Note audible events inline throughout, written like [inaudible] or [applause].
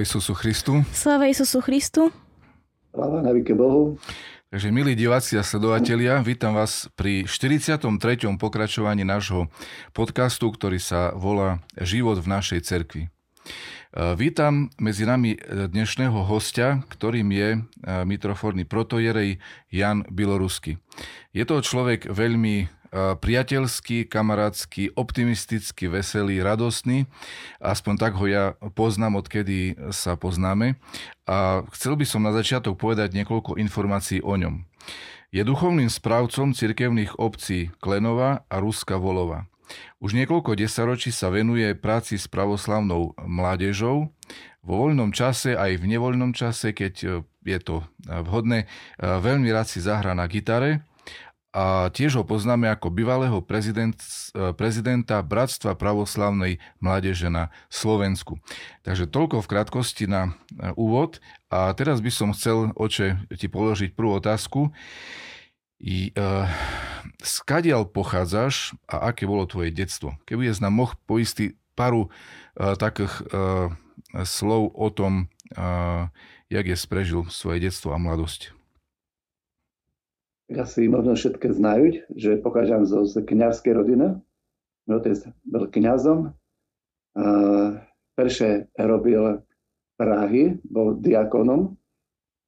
Sláva Isusu Christu. Sláva Isusu Christu. Sláva na Bohu. Takže milí diváci a sledovatelia, vítam vás pri 43. pokračovaní nášho podcastu, ktorý sa volá Život v našej cerkvi. E, vítam medzi nami dnešného hostia, ktorým je e, mitroforný protojerej Jan Bilorusky. Je to človek veľmi priateľský, kamarátsky, optimistický, veselý, radostný. Aspoň tak ho ja poznám, odkedy sa poznáme. A chcel by som na začiatok povedať niekoľko informácií o ňom. Je duchovným správcom cirkevných obcí Klenova a Ruska Volova. Už niekoľko desaročí sa venuje práci s pravoslavnou mládežou. Vo voľnom čase aj v nevoľnom čase, keď je to vhodné, veľmi rád si zahrá na gitare a tiež ho poznáme ako bývalého prezident, e, prezidenta Bratstva pravoslavnej mládeže na Slovensku. Takže toľko v krátkosti na e, úvod. A teraz by som chcel, oče, ti položiť prvú otázku. I, uh, skadiaľ pochádzaš a aké bolo tvoje detstvo? Keby je nám moh poistiť paru uh, takých uh, slov o tom, uh, jak je sprežil svoje detstvo a mladosť asi možno všetké znajú, že pochádzam zo, z kniazskej rodiny. Môj otec bol. A perše robil Prahy, bol diakonom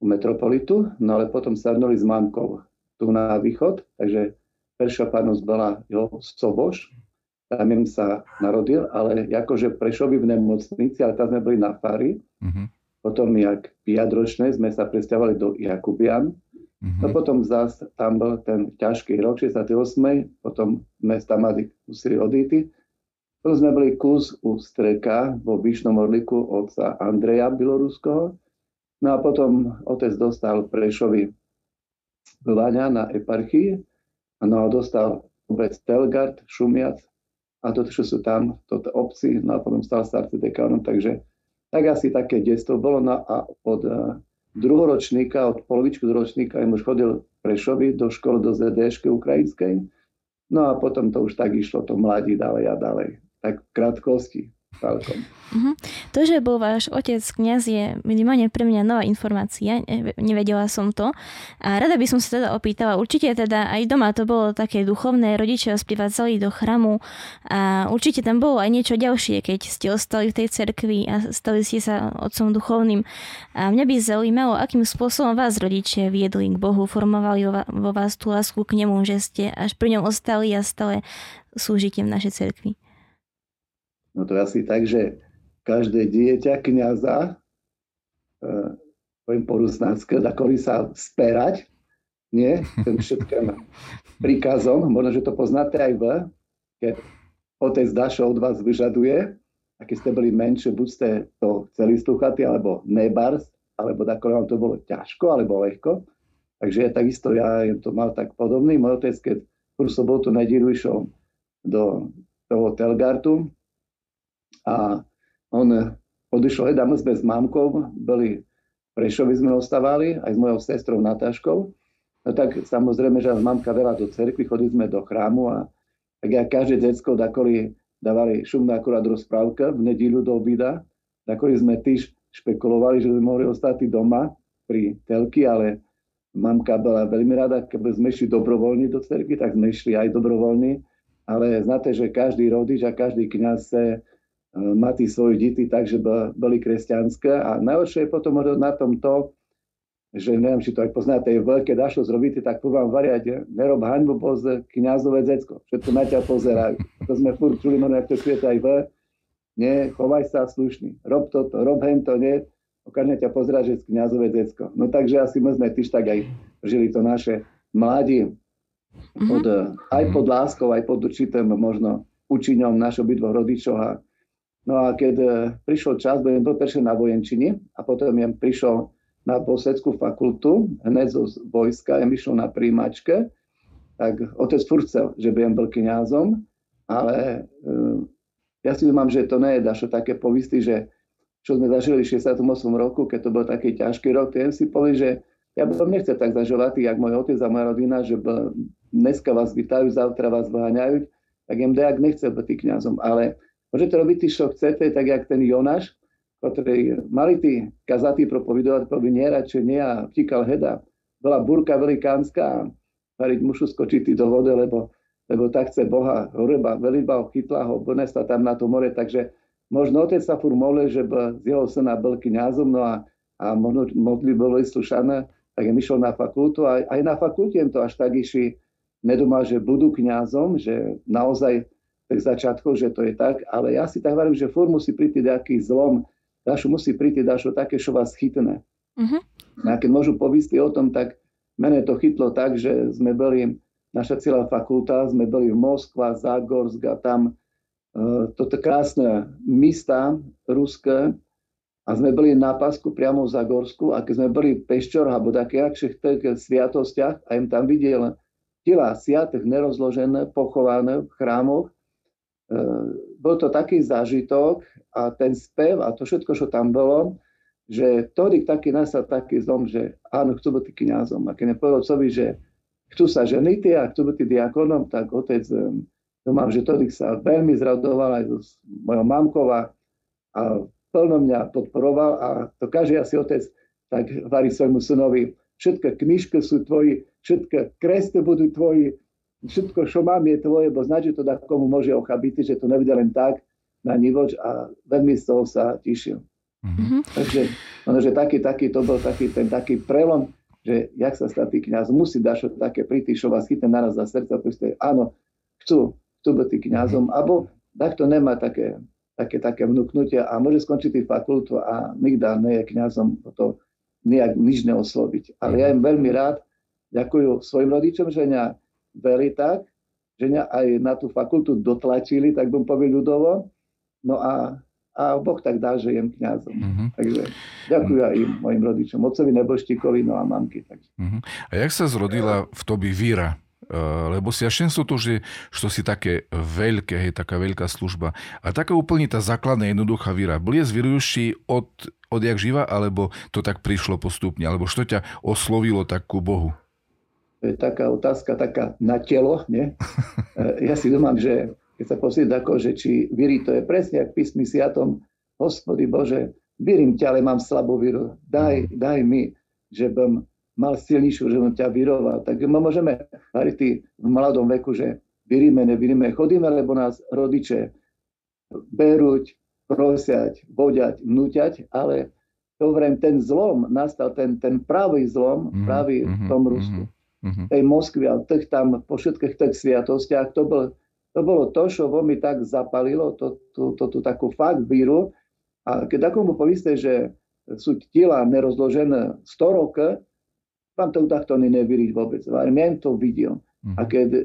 u metropolitu, no ale potom sa vnuli s mamkou tu na východ, takže peršia pánnosť bola jeho Soboš, tam im sa narodil, ale akože Prešovi v nemocnici, ale tam sme boli na fari. Mm-hmm. Potom, jak 5 ročné, sme sa presťahovali do Jakubian, Mm-hmm. No potom zás tam bol ten ťažký rok 68. Potom sme tam mali museli odíti. Potom sme boli kus u Streka vo Vyšnom Orliku otca Andreja Bieloruského. No a potom otec dostal Prešovi Váňa na eparchii. No a dostal vôbec Telgard, Šumiac a to, čo sú tam, toto obci, no a potom stal sa arcidekánom, takže tak asi také detstvo bolo. No a od druhoročníka, od polovičku druhoročníka im už chodil Prešovi do školy do ZDŠky ukrajinskej. No a potom to už tak išlo, to mladí ďalej a ďalej. Tak v krátkosti. Celkom. Uh-huh. To, že bol váš otec kňaz je minimálne pre mňa nová informácia, nevedela som to. A rada by som sa teda opýtala, určite teda aj doma to bolo také duchovné, rodičia vás privádzali do chramu a určite tam bolo aj niečo ďalšie, keď ste ostali v tej cerkvi a stali ste sa otcom duchovným. A mňa by zaujímalo, akým spôsobom vás rodičia viedli k Bohu, formovali vo vás tú lásku k nemu, že ste až pri ňom ostali a stále slúžite v našej cerkvi. No to je asi tak, že každé dieťa kniaza, e, poviem po rusnácké, dakovi sa sperať, nie? Ten všetkým príkazom, možno, že to poznáte aj vy, keď otec Dašo od vás vyžaduje, a keď ste boli menšie, buď ste to chceli slúchať, alebo nebars, alebo ako vám to bolo ťažko, alebo ľahko. Takže takisto ja to mal tak podobný. Môj otec, keď v sobotu nedílu išiel do toho Telgartu a on odišiel, hľadám sme s mamkou, boli Prešovi sme ostávali, aj s mojou sestrou Natáškou. No tak samozrejme, že mamka veľa do cerkvy, chodili sme do chrámu a tak ja každé decko dakoli dávali šumná akurát rozprávka v nedílu do obida, dakoli sme tiež špekulovali, že sme mohli ostať doma pri telky, ale mamka bola veľmi rada, keby sme išli dobrovoľní do cerky, tak sme išli aj dobrovoľní, ale znáte, že každý rodič a každý kniaz sa má tí svoje deti tak, že boli kresťanské a najhoršie je potom na tom to, že neviem, či to aj poznáte, je veľké dašo zrobíte, tak vám variať, nerob haňbu poz kniazové decko, všetko na ťa pozerajú. To sme furt čuli, no to čujete aj vy. Nie, chovaj sa slušný, rob toto, rob hento, nie, okamžite ťa pozerá, že kniazové decko. No takže asi my sme tiež tak aj žili to naše mladí, pod, mm-hmm. aj pod láskou, aj pod určitým možno učiňom našho obidvoch rodičov a No a keď e, prišiel čas, budem bol na vojenčine a potom ja prišiel na posledskú fakultu, hneď zo vojska, ja išiel na príjmačke, tak otec furt chcel, že budem bol kniazom, ale uh, ja si mám, že to nie je dašo také povisty, že čo sme zažili v 68 roku, keď to bol taký ťažký rok, ten si povie, že ja by som nechcel tak zažovať, jak môj otec a moja rodina, že dneska vás vytajú, zautra vás vyháňajú, tak jem dejak nechcel byť kňazom, ale Môžete robiť ty, čo chcete, tak jak ten Jonáš, ktorý mali tí kazatí propovidovať, povie nie, a vtíkal heda. Bola burka velikánska, variť mušu skočiť do vody, lebo, lebo tak chce Boha. Horeba, veliba ho chytla ho, bonesta tam na to more, takže možno otec sa fur modlil, že z jeho syna bol kniazom, no a, a možno modli bolo slušané, tak je išiel na fakultu a aj na fakulte to až tak išli, nedomal, že budú kňazom, že naozaj tých začiatkov, že to je tak, ale ja si tak hovorím, že furt musí prísť nejaký zlom, dašu musí prísť dašu také, čo vás chytne. Uh-huh. A keď môžu povisti o tom, tak mene to chytlo tak, že sme boli, naša celá fakulta, sme boli v Moskva, Zagorsk a tam uh, toto krásne místa ruské a sme boli na pasku priamo v Zagorsku a keď sme boli v Peščor alebo takých sviatostiach a im tam videl tela sviatých nerozložené, pochované v chrámoch E, bol to taký zážitok a ten spev a to všetko, čo tam bolo, že vtedy taký nastal taký zom, že áno, chcú byť kniazom. A keď nepovedal otcovi, že chcú sa ženiť a chcú byť diakonom, tak otec, to mám, že vtedy sa veľmi zradoval aj s mojou mamkou a, a plno mňa podporoval a to každý asi otec tak varí svojmu synovi, všetky knižky sú tvoji, všetky kresty budú tvoji, všetko, čo mám, je tvoje, bo značí to da komu môže ochabiti, že to nevidia len tak na nivoč a veľmi z toho sa tešil. Mm-hmm. Takže ono, že taký, taký, to bol taký, ten taký prelom, že jak sa stať kniaz, musí dať také prity, čo vás chytne naraz za srdca, proste áno, chcú, chcú byť kňazom, mm-hmm. alebo takto nemá také, také, také vnúknutie a môže skončiť fakultu a nikdy nie je kňazom to nejak nič neosloviť. Ale ja im veľmi rád ďakujem svojim rodičom, že mňa veli tak, že mňa aj na tú fakultu dotlačili, tak bym povedal ľudovo. No a, a Boh tak dá, že jem kňazom. Mm-hmm. Takže ďakujem aj mojim rodičom, otcovi Neboštikovi, no a mamky. Takže. Mm-hmm. A jak sa zrodila v tobi víra? Uh, lebo si ja sú to, že, što si také veľké, hej, taká veľká služba. A taká úplne tá základná jednoduchá víra. Boli zvirujúši od, od jak živa, alebo to tak prišlo postupne? Alebo što ťa oslovilo tak ku Bohu? To je taká otázka taká na telo. Nie? E, ja si domám, že keď sa pozrieť ako, že či víry to je presne jak písmi siatom, hospody Bože, vírím ťa, ale mám slabú víru. Daj, mm. daj mi, že bym mal silnejšiu, že bym ťa víroval. Tak my môžeme hovoriť v mladom veku, že vírime, nevírime, chodíme, lebo nás rodiče berúť, prosiať, boďať, vnúťať, ale to hovorím, ten zlom nastal, ten, ten pravý zlom, mm, pravý v tom Rusku. Mm-hmm mm-hmm. tej Moskvy a tých tam po všetkých tých sviatostiach, to, bol, to bolo to, čo mi tak zapalilo, to, tú, to, tú takú fakt víru. A keď takomu povíste, že sú tela nerozložené 100 roky, vám to takto nevíriť vôbec. Ja to videl. Mm-hmm. A keď e,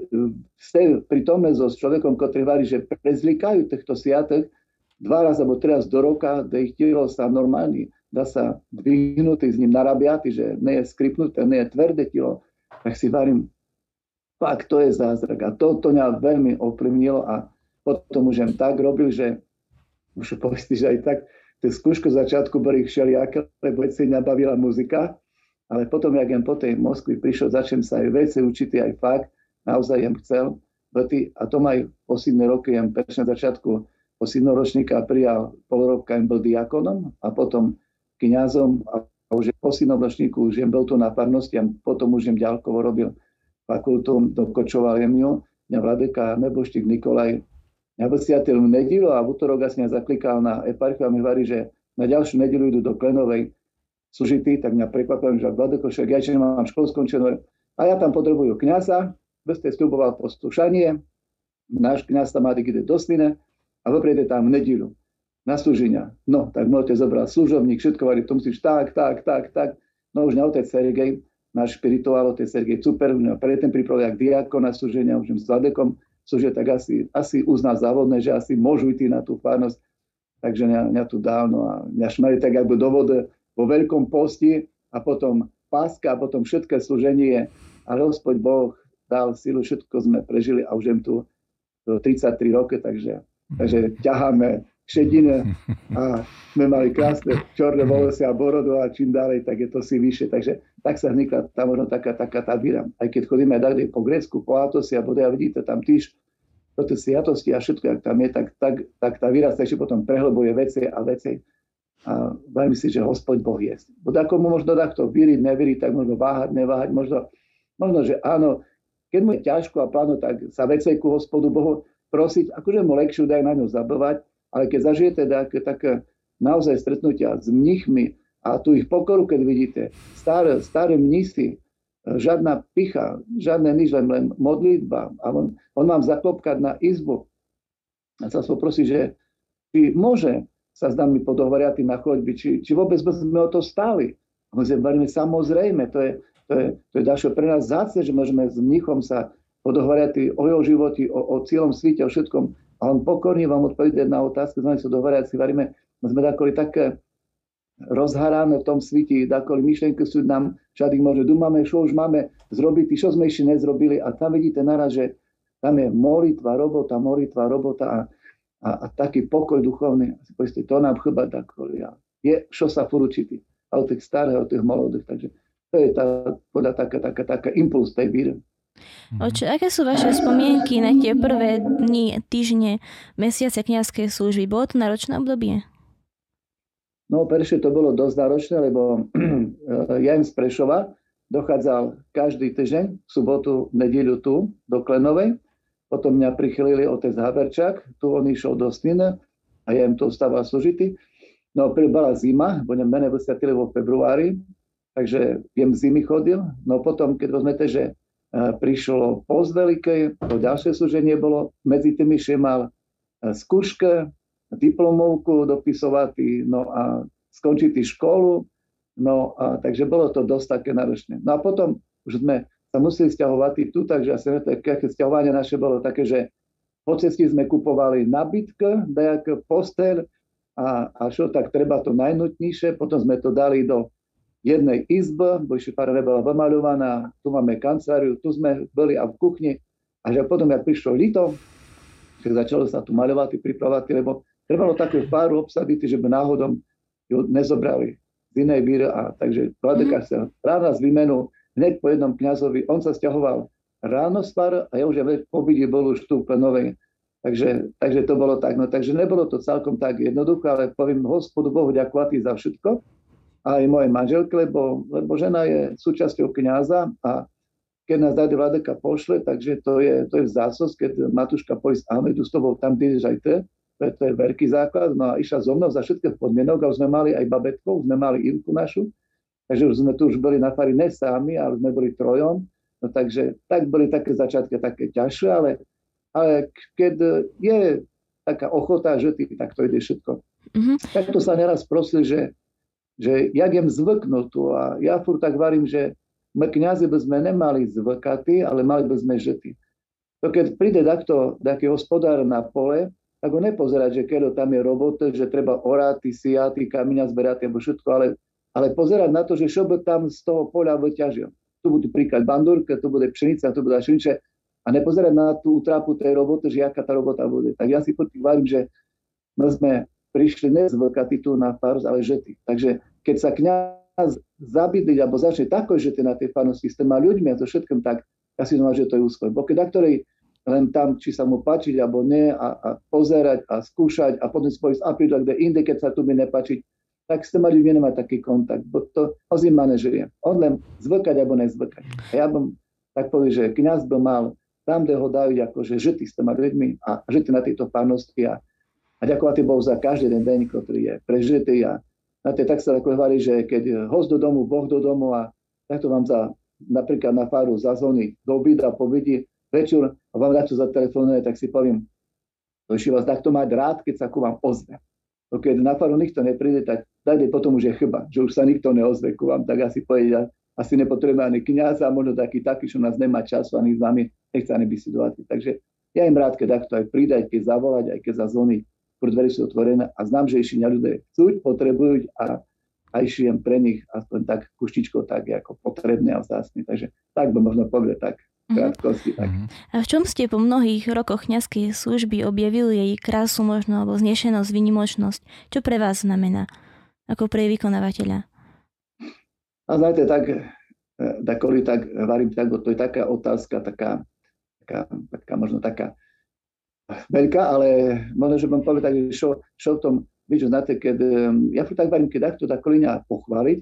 ste pri tom so s človekom, ktorý hovorí, že prezlikajú týchto sviatok dva raz alebo tri raz do roka, da ich telo sa normálne dá sa dvihnutý s ním narabiaty, že nie je skripnuté, nie je tvrdé telo, tak si varím, fakt to je zázrak. A to, to mňa veľmi ovplyvnilo a potom už jem tak robil, že už povedzte, že aj tak tie skúšky začiatku boli všelijaké, lebo veci nabavila muzika, ale potom, jak jem po tej Moskvi prišiel, začnem sa aj veci učiť, aj fakt, naozaj jem chcel, vety, a to aj posledné roky, jem na začiatku posledného ročníka prijal pol roka, jem bol diakonom a potom kňazom a už po poslednom ročníku už bol tu na farnosti a potom už ďalkovo robil fakultu, dokočoval jem ju, mňa Vladeka Neboštík Nikolaj. V nedelu a v útorok asi zaklikal na eparchiu a mi hovorí, že na ďalšiu nedelu idú do Klenovej služity, tak mňa prekvapil, že Vladeko, však ja že mám školu skončenú. A ja tam potrebujú kniaza, bez tej sluboval postušanie, náš kniaz tam má ide do Sline a vy príde tam v nedelu na slúženia. No, tak môžete zobrať služobník, všetko varí, to musíš tak, tak, tak, tak. No už na otec Sergej, náš spirituál, otec Sergej Super, predtým pripravil jak diakon na slúženia, už s Vladekom, cože tak asi, asi uzná závodné, že asi môžu ísť na tú farnosť. Takže mňa, mňa tu dal, no a mňa šmali tak ako do vody vo veľkom posti a potom páska a potom všetké služenie. Ale Hospod Boh dal silu, všetko sme prežili a už jem tu 33 roky, takže, takže ťaháme šedine [laughs] a sme mali krásne čorné volosy a borodu a čím ďalej, tak je to si vyššie. Takže tak sa vznikla tam možno taká, taká tá víra. Aj keď chodíme aj po Grécku, po Atosi a bude a vidíte tam tiež toto sviatosti a všetko, ak tam je, tak, tak, tak tá víra sa ešte potom prehlbuje veci a veci. A veľmi si, že Hospod Boh je. Bo ako mu možno takto vyriť, nevyriť, tak možno váhať, neváhať, možno, možno, že áno, keď mu je ťažko a plánu, tak sa vecej ku hospodu Bohu prosiť, akože mu lekšiu daj na ňu zabovať, ale keď zažijete také, také naozaj stretnutia s mnichmi a tu ich pokoru, keď vidíte, staré, staré mnisy, žiadna picha, žiadne nič, len, len modlitba a on, on vám zaklopkať na izbu. A sa poprosí, že či môže sa s nami podohovoriať na chodbi, či, či vôbec sme o to stáli. A my sme samozrejme, to je, to je, to je dašo pre nás záce, že môžeme s mnichom sa podohovoriať o jeho životi, o, o cieľom svite, o všetkom a on pokorne vám odpovede na otázku, sme sa si varíme, sme takoli také rozharané v tom sviti, takoli myšlenky sú nám, všade môže, máme, čo už máme zrobiť, čo sme ešte nezrobili a tam vidíte naraz, že tam je molitva, robota, molitva, robota a, a, a taký pokoj duchovný. Si povedzte, to nám chyba takoli. A je, čo sa furučiti. A od tých starých, od tých molodých. Takže to je tá, podľa taká, taká, taká impuls tej víry. Oče, aké sú vaše spomienky na tie prvé dni, týždne, mesiace kniazkej služby? Bolo to náročné obdobie? No, peršie to bolo dosť náročné, lebo [clears throat] ja im z Prešova dochádzal každý týždeň, v sobotu, nedíľu tu, do Klenovej. Potom mňa prichylili otec Haberčák, tu on išiel do Snina a ja im to ostával služitý. No, bola zima, bo mene vysvetili vo februári, takže viem zimy chodil. No potom, keď vezmete, že prišlo post veľké, to ďalšie služenie bolo, medzi tým že mal skúške, diplomovku dopisovať, no a skončiť školu, no a takže bolo to dosť také náročné. No a potom už sme sa museli stiahovať tu, takže asi to také stiahovanie naše bolo také, že po cesti sme kupovali nabytk, dajak postel a, a čo tak treba to najnutnejšie, potom sme to dali do jednej izbe, bo ešte pár nebola vymaľovaná, tu máme kanceláriu, tu sme boli a v kuchni. A že potom, ja prišlo lito, že začalo sa tu maľovať, pripravovať, lebo trebalo také páru obsadiť, že by náhodom ju nezobrali z inej víry. A takže Vladeka mm-hmm. sa rána z výmenu hneď po jednom kniazovi, on sa stiahoval ráno z pár a ja už v obidi bol už tu Plenovej. Takže, takže to bolo tak. No, takže nebolo to celkom tak jednoduché, ale poviem hospodu Bohu ďakovať za všetko aj mojej manželke, lebo, lebo žena je súčasťou kniaza a keď nás Dade Vladeka pošle, takže to je, to je zásos, keď Matuška pojsť idú s tobou tam, kde aj ty, to je, to je veľký základ, no a išla so mnou za všetkých podmienok a už sme mali aj babetkov, sme mali Ivku našu, takže už sme tu už boli na fari ne sami, ale sme boli trojom, no takže tak boli také začiatky také ťažšie, ale, ale keď je taká ochota, že ty, tak to ide všetko. Mm-hmm. Tak to sa neraz prosili, že že jak jem zvyknutú a ja furt tak varím, že my kniazy by sme nemali zvykatí, ale mali by sme žity. To keď príde takto taký hospodár na pole tak ho nepozerať, že keď tam je robot, že treba oráty, siaty, kamíňa zberať, alebo všetko, ale, ale pozerať na to, že čo by tam z toho poľa vyťažil. Tu bude príklad bandurka, tu bude pšenica, tu bude šinče a nepozerať na tú utrápu tej roboty, že aká tá robota bude. Tak ja si potom že my sme prišli ne z tu na farus, ale žety. Takže keď sa kňaz zabydliť alebo začne takoj žety na tej farnosti s týma ľuďmi a to všetkým, tak ja si domám, že to je úspech. Bo keď ktorej len tam, či sa mu páčiť alebo nie a, a pozerať a skúšať a potom spojiť s apríla, kde inde, keď sa tu mi nepáčiť, tak s tými ľuďmi nemá taký kontakt, bo to ním manažuje. On len zvykať alebo nezvykať. A ja bym tak povedal, že kniaz by mal tam, kde ho dajú akože žity s tými ľuďmi a žity na tejto párnosti a, a ďakovať Bohu za každý ten deň, ktorý je prežitý a na tej tak sa ako hovorí, že keď host do domu, Boh do domu a takto vám za napríklad na páru zazvoní do obida, povidí, večer a vám to zatelefonuje, tak si poviem, to vás takto mať rád, keď sa ku vám ozve. To keď na faru nikto nepríde, tak dajte potom už je chyba, že už sa nikto neozve ku vám, tak asi povedia, asi nepotrebuje ani kniaza, možno taký taký, čo nás nemá času ani s nami, nechce ani bysudovať. Takže ja im rád, keď takto aj príde, aj keď zavolať, aj keď zazvoní, kur dvere sú otvorené a znám, že ešte ľudia chcú, potrebujú a, a šijem pre nich aspoň tak kuštičko tak ako potrebné a vzácne. Takže tak by možno povedať tak Mhm. krátkosti. Tak. Mhm. A v čom ste po mnohých rokoch kňazskej služby objavili jej krásu možno, alebo znešenosť, vynimočnosť? Čo pre vás znamená ako pre vykonávateľa? A znate, tak, e, tak, tak varím tak, to je taká otázka, taká, taká, taká možno taká veľká, ale možno, že mám povedať, že čo, čo v tom, víš, znáte, keď, ja tak varím, keď takto tak kolíňa pochváliť,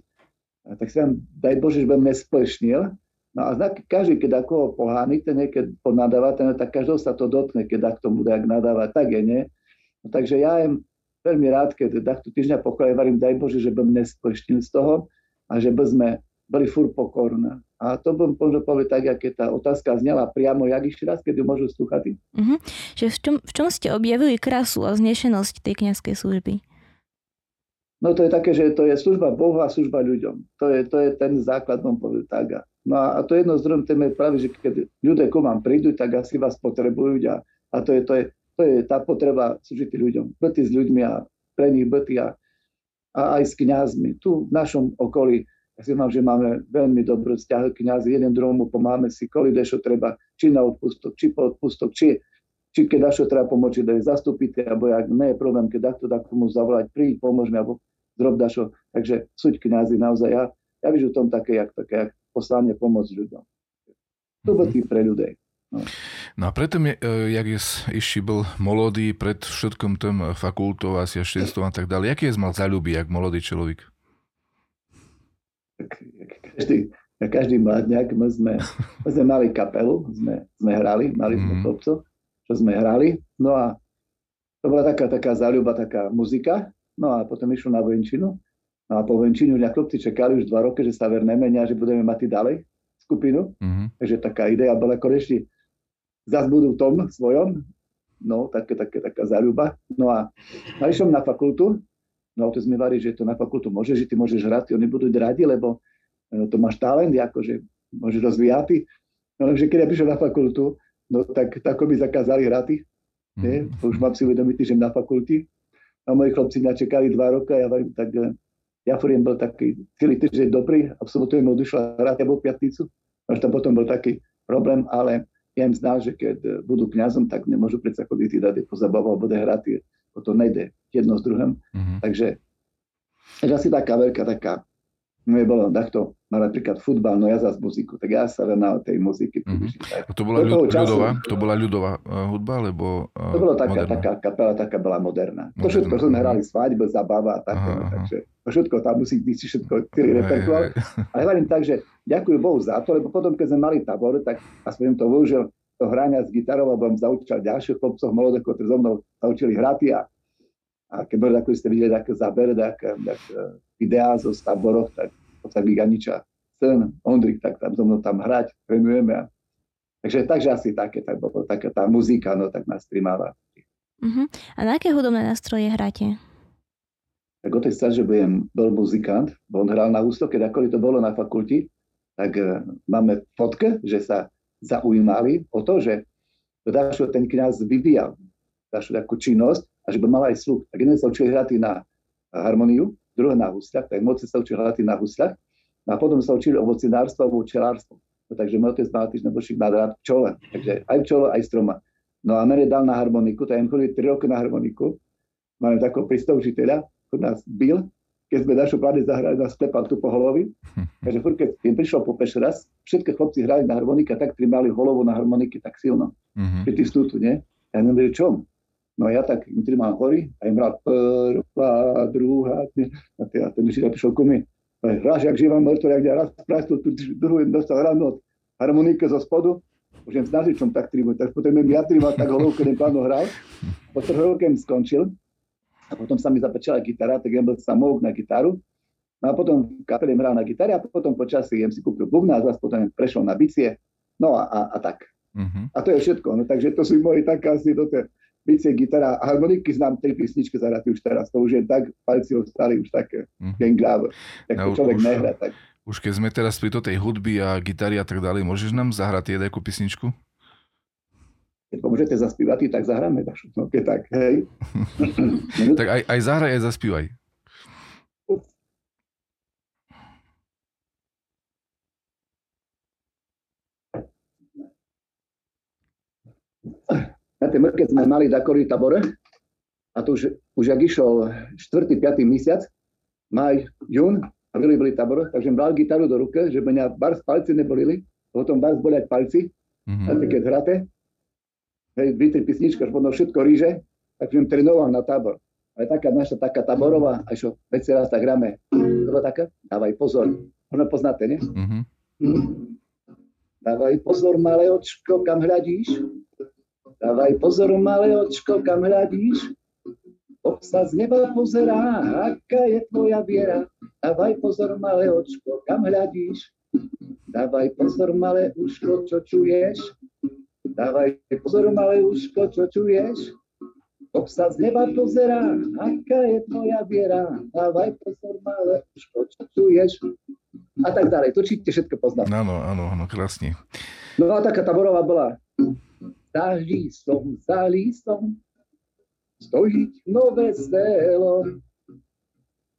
tak si vám, daj Bože, že budem nesplšnil, No a znak, každý, keď ako pohány, ten keď ponadáva, ten, tak každého sa to dotkne, keď ak tomu ak nadáva, tak je, nie? No, takže ja im veľmi rád, keď takto týždňa pokoje varím, daj Bože, že bym nespoštil z toho a že by sme boli fur pokorná. A to bym možno povedať tak, aké tá otázka znela priamo, jak ešte raz, keď ju môžu slúchať. Uh-huh. Že v, čom, v čom ste objavili krásu a znešenosť tej kniazkej služby? No to je také, že to je služba Bohu a služba ľuďom. To je, to je ten základ, mám povedať tak. No a, to jedno zdrojom téme je práve, že keď ľudia ku vám prídu, tak asi vás potrebujú a, a to, je, to, je, to je tá potreba slúžiť ľuďom. Byty s ľuďmi a pre nich byty a, a aj s kňazmi. Tu v našom okolí, ja si mám, že máme veľmi dobrý vzťah kňazi, jeden druhomu pomáme si, koli čo treba, či na odpustok, či po odpustok, či, či keď dašo treba pomôcť, da je zastupiteľ, alebo ak nie je problém, keď takto tak mu zavolať, príď, pomôžme, alebo zrob dašo. Takže súď kňazi naozaj, ja, ja vidím v tom také, jak, také, jak poslanie pomôcť ľuďom. To bol tým pre ľudí. No. no a preto, je, jak je, ešte bol molodý pred všetkom tým fakultou, asi až a tak ďalej, jaký je mal zaľubí, jak molodý človek? Každý, každý mladňak, my sme, [laughs] my sme mali kapelu, sme, sme hrali, mali sme mm. chlopcov, čo sme hrali, no a to bola taká, taká záľuba, taká muzika, no a potom išlo na vojenčinu No a po Venčínu mňa chlopci čakali už dva roky, že sa ver nemenia, že budeme mať ďalej skupinu. Mm-hmm. Takže taká idea bola konečne zase budú v tom svojom, no také, také, taká záľuba. No a, a išiel na fakultu, no to sme vari, že to na fakultu môže, že ty môžeš hrať, oni budú radi, lebo no, to máš talent, akože môžeš rozvíjať. No lenže keď ja prišiel na fakultu, no tak tako by zakázali hraty. Mm-hmm. Už mám si uvedomiť, že na fakulti. A moji chlopci mňa čakali dva roky a ja varím, tak Jafuriem bol taký celý týždeň dobrý a v sobotu im odišla hrať alebo piatnicu. Až tam potom bol taký problém, ale ja im znal, že keď budú kňazom, tak nemôžu predsa chodiť dať po zabavu alebo hrať, to nejde jedno s druhým. Mm-hmm. Takže, takže asi taká veľká taká No je bolo takto, mal napríklad futbal, no ja zase muziku, tak ja sa venal tej muziky. Mm-hmm. To bola ľud, ľudová, to bola ľudová uh, hudba, alebo uh, To bola taká, taká kapela, taká bola moderná. moderná. To všetko sme hrali svadbe, zabava a tak, aha, no, takže to všetko, tam musí byť všetko, celý repertoár. Ale hovorím tak, že ďakujem Bohu za to, lebo potom, keď sme mali tabor, tak aspoň to využil to hrania s gitarou, lebo som zaučal ďalších chlopcov mladých, ktorí so mnou zaučili hrať a a keď boli, ako ste videli, také záber, tak, tak videá zo táboroch, tak sa Giganiča, sen, Ondrik, tak tam so mnou tam hrať, trénujeme. A, takže, takže asi také, tak bolo, taká tá muzika, no tak nás primáva. Uh-huh. A na aké hudobné nástroje hráte? Tak o tej sa, že budem, bol muzikant, bo on hral na ústo, keď ako to bolo na fakulti, tak uh, máme fotke, že sa zaujímali o to, že ten kniaz vyvíjal našu takú činnosť a že by mala aj sluch. Tak jeden sa učil hrať na harmoniu, druhý na husľach, tak moci sa učil hrať na husľach no a potom sa učili ovocinárstvo a včelárstvo. No, takže môj otec mal tiež nebojších má rád pčole, takže aj pčole, aj stroma. No a mene dal na harmoniku, tak chodili 3 roky na harmoniku. Máme takého prístav učiteľa, ktorý nás bil, keď sme našu pláne zahrali, nás klepal tu po holovi. Takže furt, keď prišiel po peš raz, všetky chlopci hrali na harmonika, tak trimali holovu na harmoniky tak silno. Uh-huh. Pri tých stútu, nie? Ja neviem, čom. No ja tak im trimal hory a im hral prvá, druhá, nie? a ten učiteľ prišiel ku mi. Hráš, jak živá mŕtvo, jak raz prastil, tu druhú dostal ráno od harmonike zo spodu, už jem s nažičom tak trimu, tak potom im ja trimal tak holovu, keď im pánu hral. Po troch skončil a potom sa mi zapečala gitara, tak ja bol samouk na gitaru. No a potom v kapele hral na gitare a potom počasí jem si kúpil bubna a zase potom prešiel na bicie. No a, a, a tak. Uh-huh. A to je všetko. No, takže to sú moje tak asi do tej bicie, gitara. Harmoniky znám tri písničky zahratý už teraz. To už je tak, palci ostali už také uh-huh. gengáve. Tak no, človek už, nehra. Tak. Už keď sme teraz pri tej hudby a gitary a tak ďalej, môžeš nám zahrať jednu písničku? Keď pomôžete zaspívať, tak zahráme vašu. No keď tak, hej. [laughs] tak aj, aj zahraj, aj zaspívaj. Na tej mrke sme mali dakory tabore a to už, už ak išiel 4. 5. mesiac, maj, jún a veľmi boli tabor, takže bral gitaru do ruke, že mňa bar palci nebolili, potom bar boliať palci, mm-hmm. keď hráte, hej, dvi, tri písničky, až potom všetko ríže, tak som trénoval na tábor. Ale taká naša taká taborová, a čo veci raz tak hráme. To bola taká? Dávaj pozor. Ono poznáte, nie? Mm-hmm. Dávaj pozor, malé očko, kam hľadíš? Dávaj pozor, malé očko, kam hľadíš? Boh sa z neba pozerá, aká je tvoja viera. Dávaj pozor, malé očko, kam hľadíš? Dávaj pozor, malé uško, čo čuješ? Dávaj pozor, malé uško, čo čuješ? Boh sa z neba pozerá, aká je tvoja viera. Dávaj pozor, malé uško, čo čuješ? A tak ďalej. To určite všetko poznám. Áno, áno, áno, krásne. No a taká taborová bola. Za lístom, za lístom, stojí nové selo.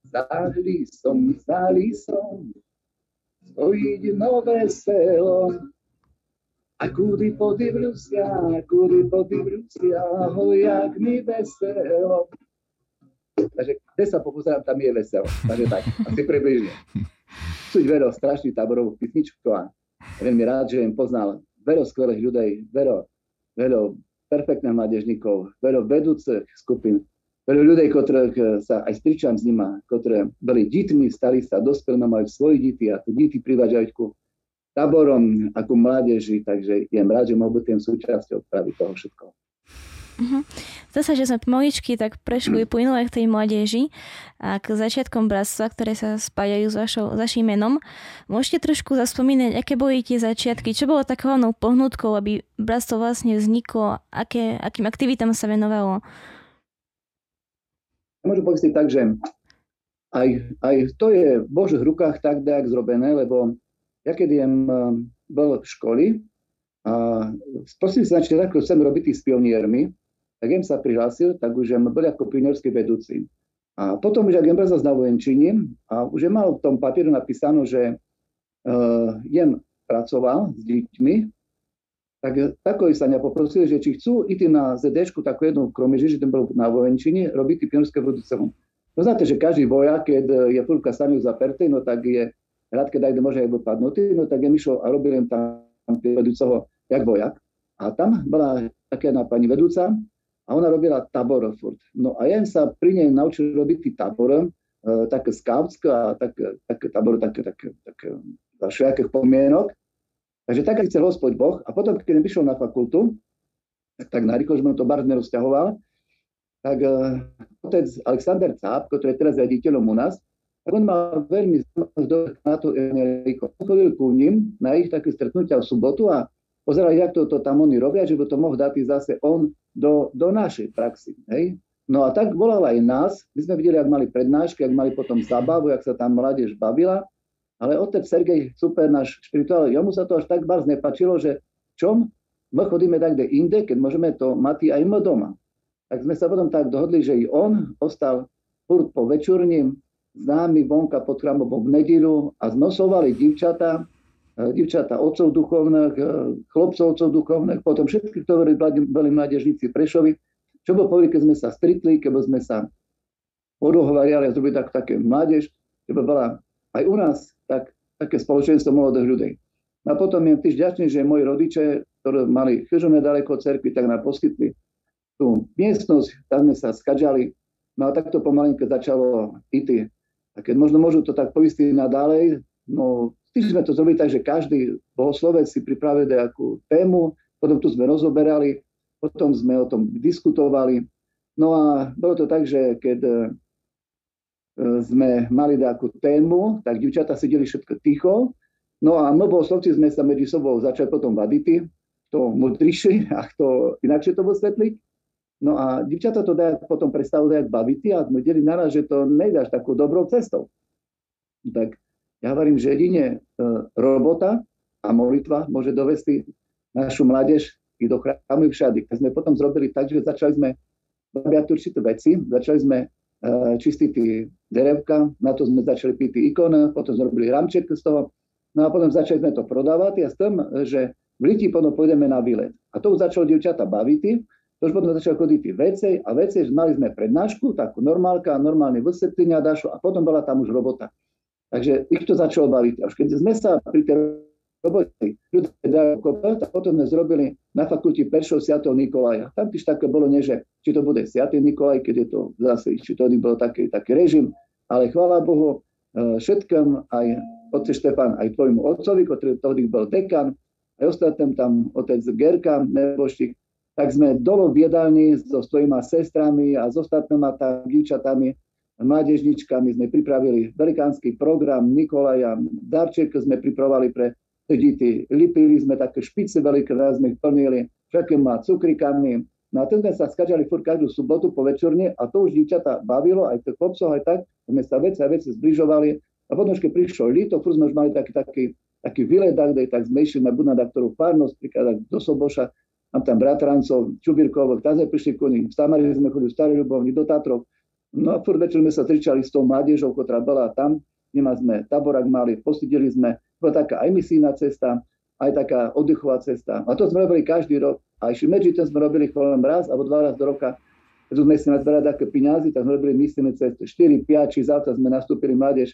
Za lístom, za lístom, stojí nové selo. A kudy podivrusia, kudy podivrusia, ho jak mi veselo. Takže kde sa popozerám, tam je veselo. Takže tak, asi približne. Sú vero strašný táborovú písničku a veľmi rád, že im poznal vero skvelých ľudí, vero, vero perfektných mládežníkov, vero vedúcich skupín, vero ľudí, ktorých sa aj stričam s nima, ktoré boli dítmi, stali sa, dospelí, majú svoje díty a tie díty privádzajú táborom ako mládeži, takže je rád, že mohol byť súčasťou práve toho všetko. Uh-huh. Zdá sa, že sme pomaličky tak prešli plynule k tej mládeži a k začiatkom bratstva, ktoré sa spájajú s, vašou, s vašim menom. Môžete trošku zaspomínať, aké boli tie začiatky, čo bolo takou hlavnou pohnutkou, aby bratstvo vlastne vzniklo, aké, akým aktivitám sa venovalo? Môžem povedať tak, že aj, aj to je v Božích rukách tak tak zrobené, lebo ja keď jem, eh, bol v školy a prosím sa, či takto chcem robiť s pioniermi, tak jem sa prihlásil, tak už jem bol ako pionierský vedúci. A potom už, ak jem brzo na vojenčine, a už jem mal v tom papieru napísané, že uh, jem pracoval s deťmi, tak takový sa mňa poprosili, že či chcú ísť na ZD, takú jednu kromeži, že ten bol na vojenčine, robiť pionierské vedúceho. No znáte, že každý vojak, keď je fúrka staniu zapertý, no tak je rád, keď aj môže aj padnutý, no tak ja išiel a robil tam vedúceho jak vojak. A tam bola taká jedna pani vedúca a ona robila tabor furt. No a ja sa pri nej naučil robiť tý tabor, e, také skautské a také, také tabor, také, také, také za všelijakých pomienok. Takže tak chcel hospod Boh. A potom, keď vyšiel na fakultu, tak, tak narýchlo, že ma to bardzo nerozťahoval, tak uh, otec Alexander Cáp, ktorý je teraz riaditeľom u nás, on mal veľmi na to Enrico. Chodil ku ním na ich také stretnutia v sobotu a pozeral, jak to, to tam oni robia, že by to mohol dať zase on do, do našej praxi. Hej? No a tak volal aj nás. My sme videli, ak mali prednášky, ak mali potom zabavu, jak sa tam mládež bavila. Ale otec Sergej, super náš špirituál, jemu sa to až tak bardzo nepačilo, že čom my chodíme tak inde, keď môžeme to mať aj my doma. tak sme sa potom tak dohodli, že i on ostal furt po večurni s námi vonka pod chrámom v nedilu a sme oslovali divčata, e, divčata otcov duchovných, e, chlopcov otcov duchovných, potom všetky, ktorí boli mládežníci Prešovi, čo bolo povedali, keď sme sa stritli, keď sme sa odohovariali a zrobili tak, také mládež, že by bola aj u nás tak, také spoločenstvo mladých ľudí. A potom je tiež ďačný, že moji rodiče, ktorí mali chyžu nedaleko cerkvy, tak nám poskytli tú miestnosť, tam sme sa skadžali, no a takto pomalinko začalo IT. A keď možno môžu to tak poistiť na ďalej, no tiež sme to zrobili tak, že každý bohoslovec si pripravil nejakú tému, potom tu sme rozoberali, potom sme o tom diskutovali. No a bolo to tak, že keď e, sme mali nejakú tému, tak divčata sedeli všetko ticho, No a my bohoslovci sme sa medzi sebou začali potom vaditi, kto mudrejší a kto inakšie to vysvetliť. No a divčata to dajú potom predstavujú jak bavity a sme deli naraz, že to nejdáš takú dobrou cestou. Tak ja hovorím, že jedine e, robota a molitva môže dovesti našu mládež i do chrámu všady. Keď sme potom zrobili tak, že začali sme babiať určité veci, začali sme e, čistiť derevka, na to sme začali piť ikon, potom sme robili ramček z toho, No a potom začali sme to prodávať a s tým, že v Liti potom pôjdeme na výlet. A to už začalo dievčata baviť, to už potom začali chodiť veci a veci, že mali sme prednášku, takú normálka, normálne vysvetlenia dašu a potom bola tam už robota. Takže ich to začalo baviť. A už keď sme sa pri tej robote a potom sme zrobili na fakulti Peršov Sviatov Nikolaja. Tam tiež také bolo, nie, že či to bude Sviatý Nikolaj, keď je to zase, či to bol taký, taký režim, ale chvála Bohu, e, všetkým aj otec Štefan aj tvojmu otcovi, ktorý vtedy bol dekan, aj ostatným tam otec Gerka Neboštík, tak sme dolo v jedálni so svojimi sestrami a s ostatnými tam divčatami, mládežničkami sme pripravili velikánsky program Nikolaja, darček sme pripravovali pre deti. Lipili sme také špice veľké, sme ich plnili všetkými cukrikami. No a ten sme sa skačali furt každú sobotu po večerne a to už divčata bavilo, aj tých chlopcov, aj tak. Sme sa veci a veci zbližovali a potom, keď prišlo lito, furt sme už mali taký, taký, taký výlet, tak sme išli na Bunadaktorú farnosť, príklad do Soboša, mám tam bratrancov, Čubírkovok, tam sme prišli koni, v Samari sme chodili v Starý Ľubovni, do Tatrov. No a furt večer sme sa tričali s tou mládežou, ktorá bola tam, nemá sme taborak mali, posideli sme, bola taká aj misijná cesta, aj taká oddychová cesta. A to sme robili každý rok. A ešte medzi tým sme robili len raz alebo dva raz do roka. Keď sme si nazberali také peniazy, tak sme robili misijné cesty. 4, 5 či zavta sme nastúpili mládež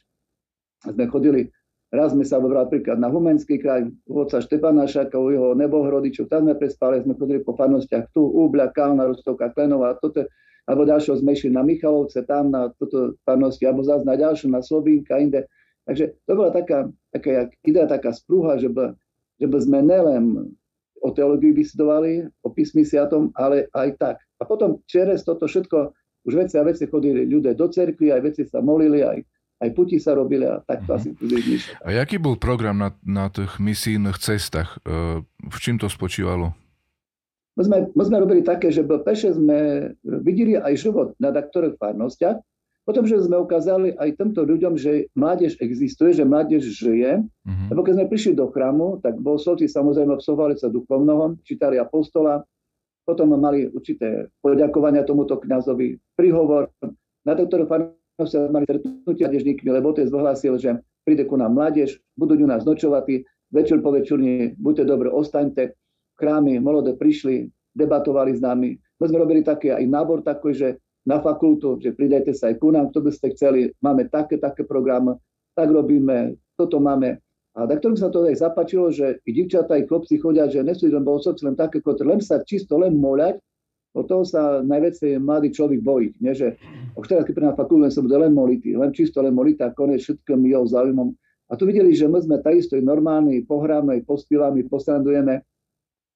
sme chodili, raz sme sa vybrali napríklad na Humenský kraj, u oca Štepana Šaka, u jeho nebohrodičov, tam sme prespali, sme chodili po farnostiach tu, Úbľa, Kalna, Rustovka, Klenová, toto, alebo ďalšieho sme išli na Michalovce, tam na toto farnosti, alebo zase na ďalšiu, na Slovinka, inde. Takže to bola taká, taká idea, taká sprúha, že by, že by sme nelen o teológii vysvedovali, o písmi siatom, ale aj tak. A potom čeres toto všetko, už veci a veci chodili ľudia do cerkvy, aj veci sa molili, aj aj puti sa robili a takto mm-hmm. asi tu. A jaký bol program na, na tých misijných cestách? E, v čím to spočívalo? My sme, my sme robili také, že peše sme videli aj život na ktorých farnostiach, potom, že sme ukázali aj týmto ľuďom, že mládež existuje, že mládež žije. Mm-hmm. Lebo keď sme prišli do chrámu, tak bohoslovci samozrejme obsluhovali sa duchovnoho, čítali apostola, potom mali určité poďakovania tomuto kňazovi, príhovor. Na doktoru sa mali stretnutia mládežníkmi, lebo otec vyhlásil, že príde ku nám mládež, budú u nás nočovať, večer po večerni, buďte dobre, ostaňte, chrámy, mladé prišli, debatovali s nami. My sme robili také aj nábor taký, že na fakultu, že pridajte sa aj ku nám, kto by ste chceli, máme také, také programy, tak robíme, toto máme. A tak sa to aj zapačilo, že i divčatá, i chlopci chodia, že nesú len bohoslovci, len také, len sa čisto len moľať, O toho sa najväčšie mladý človek bojí. Nie, že už teraz, keď na fakultu sa bude len molity, len čisto len molita, konec všetkým jeho záujmom. A tu videli, že my sme takisto normálni, pohráme, pospívame, posrandujeme.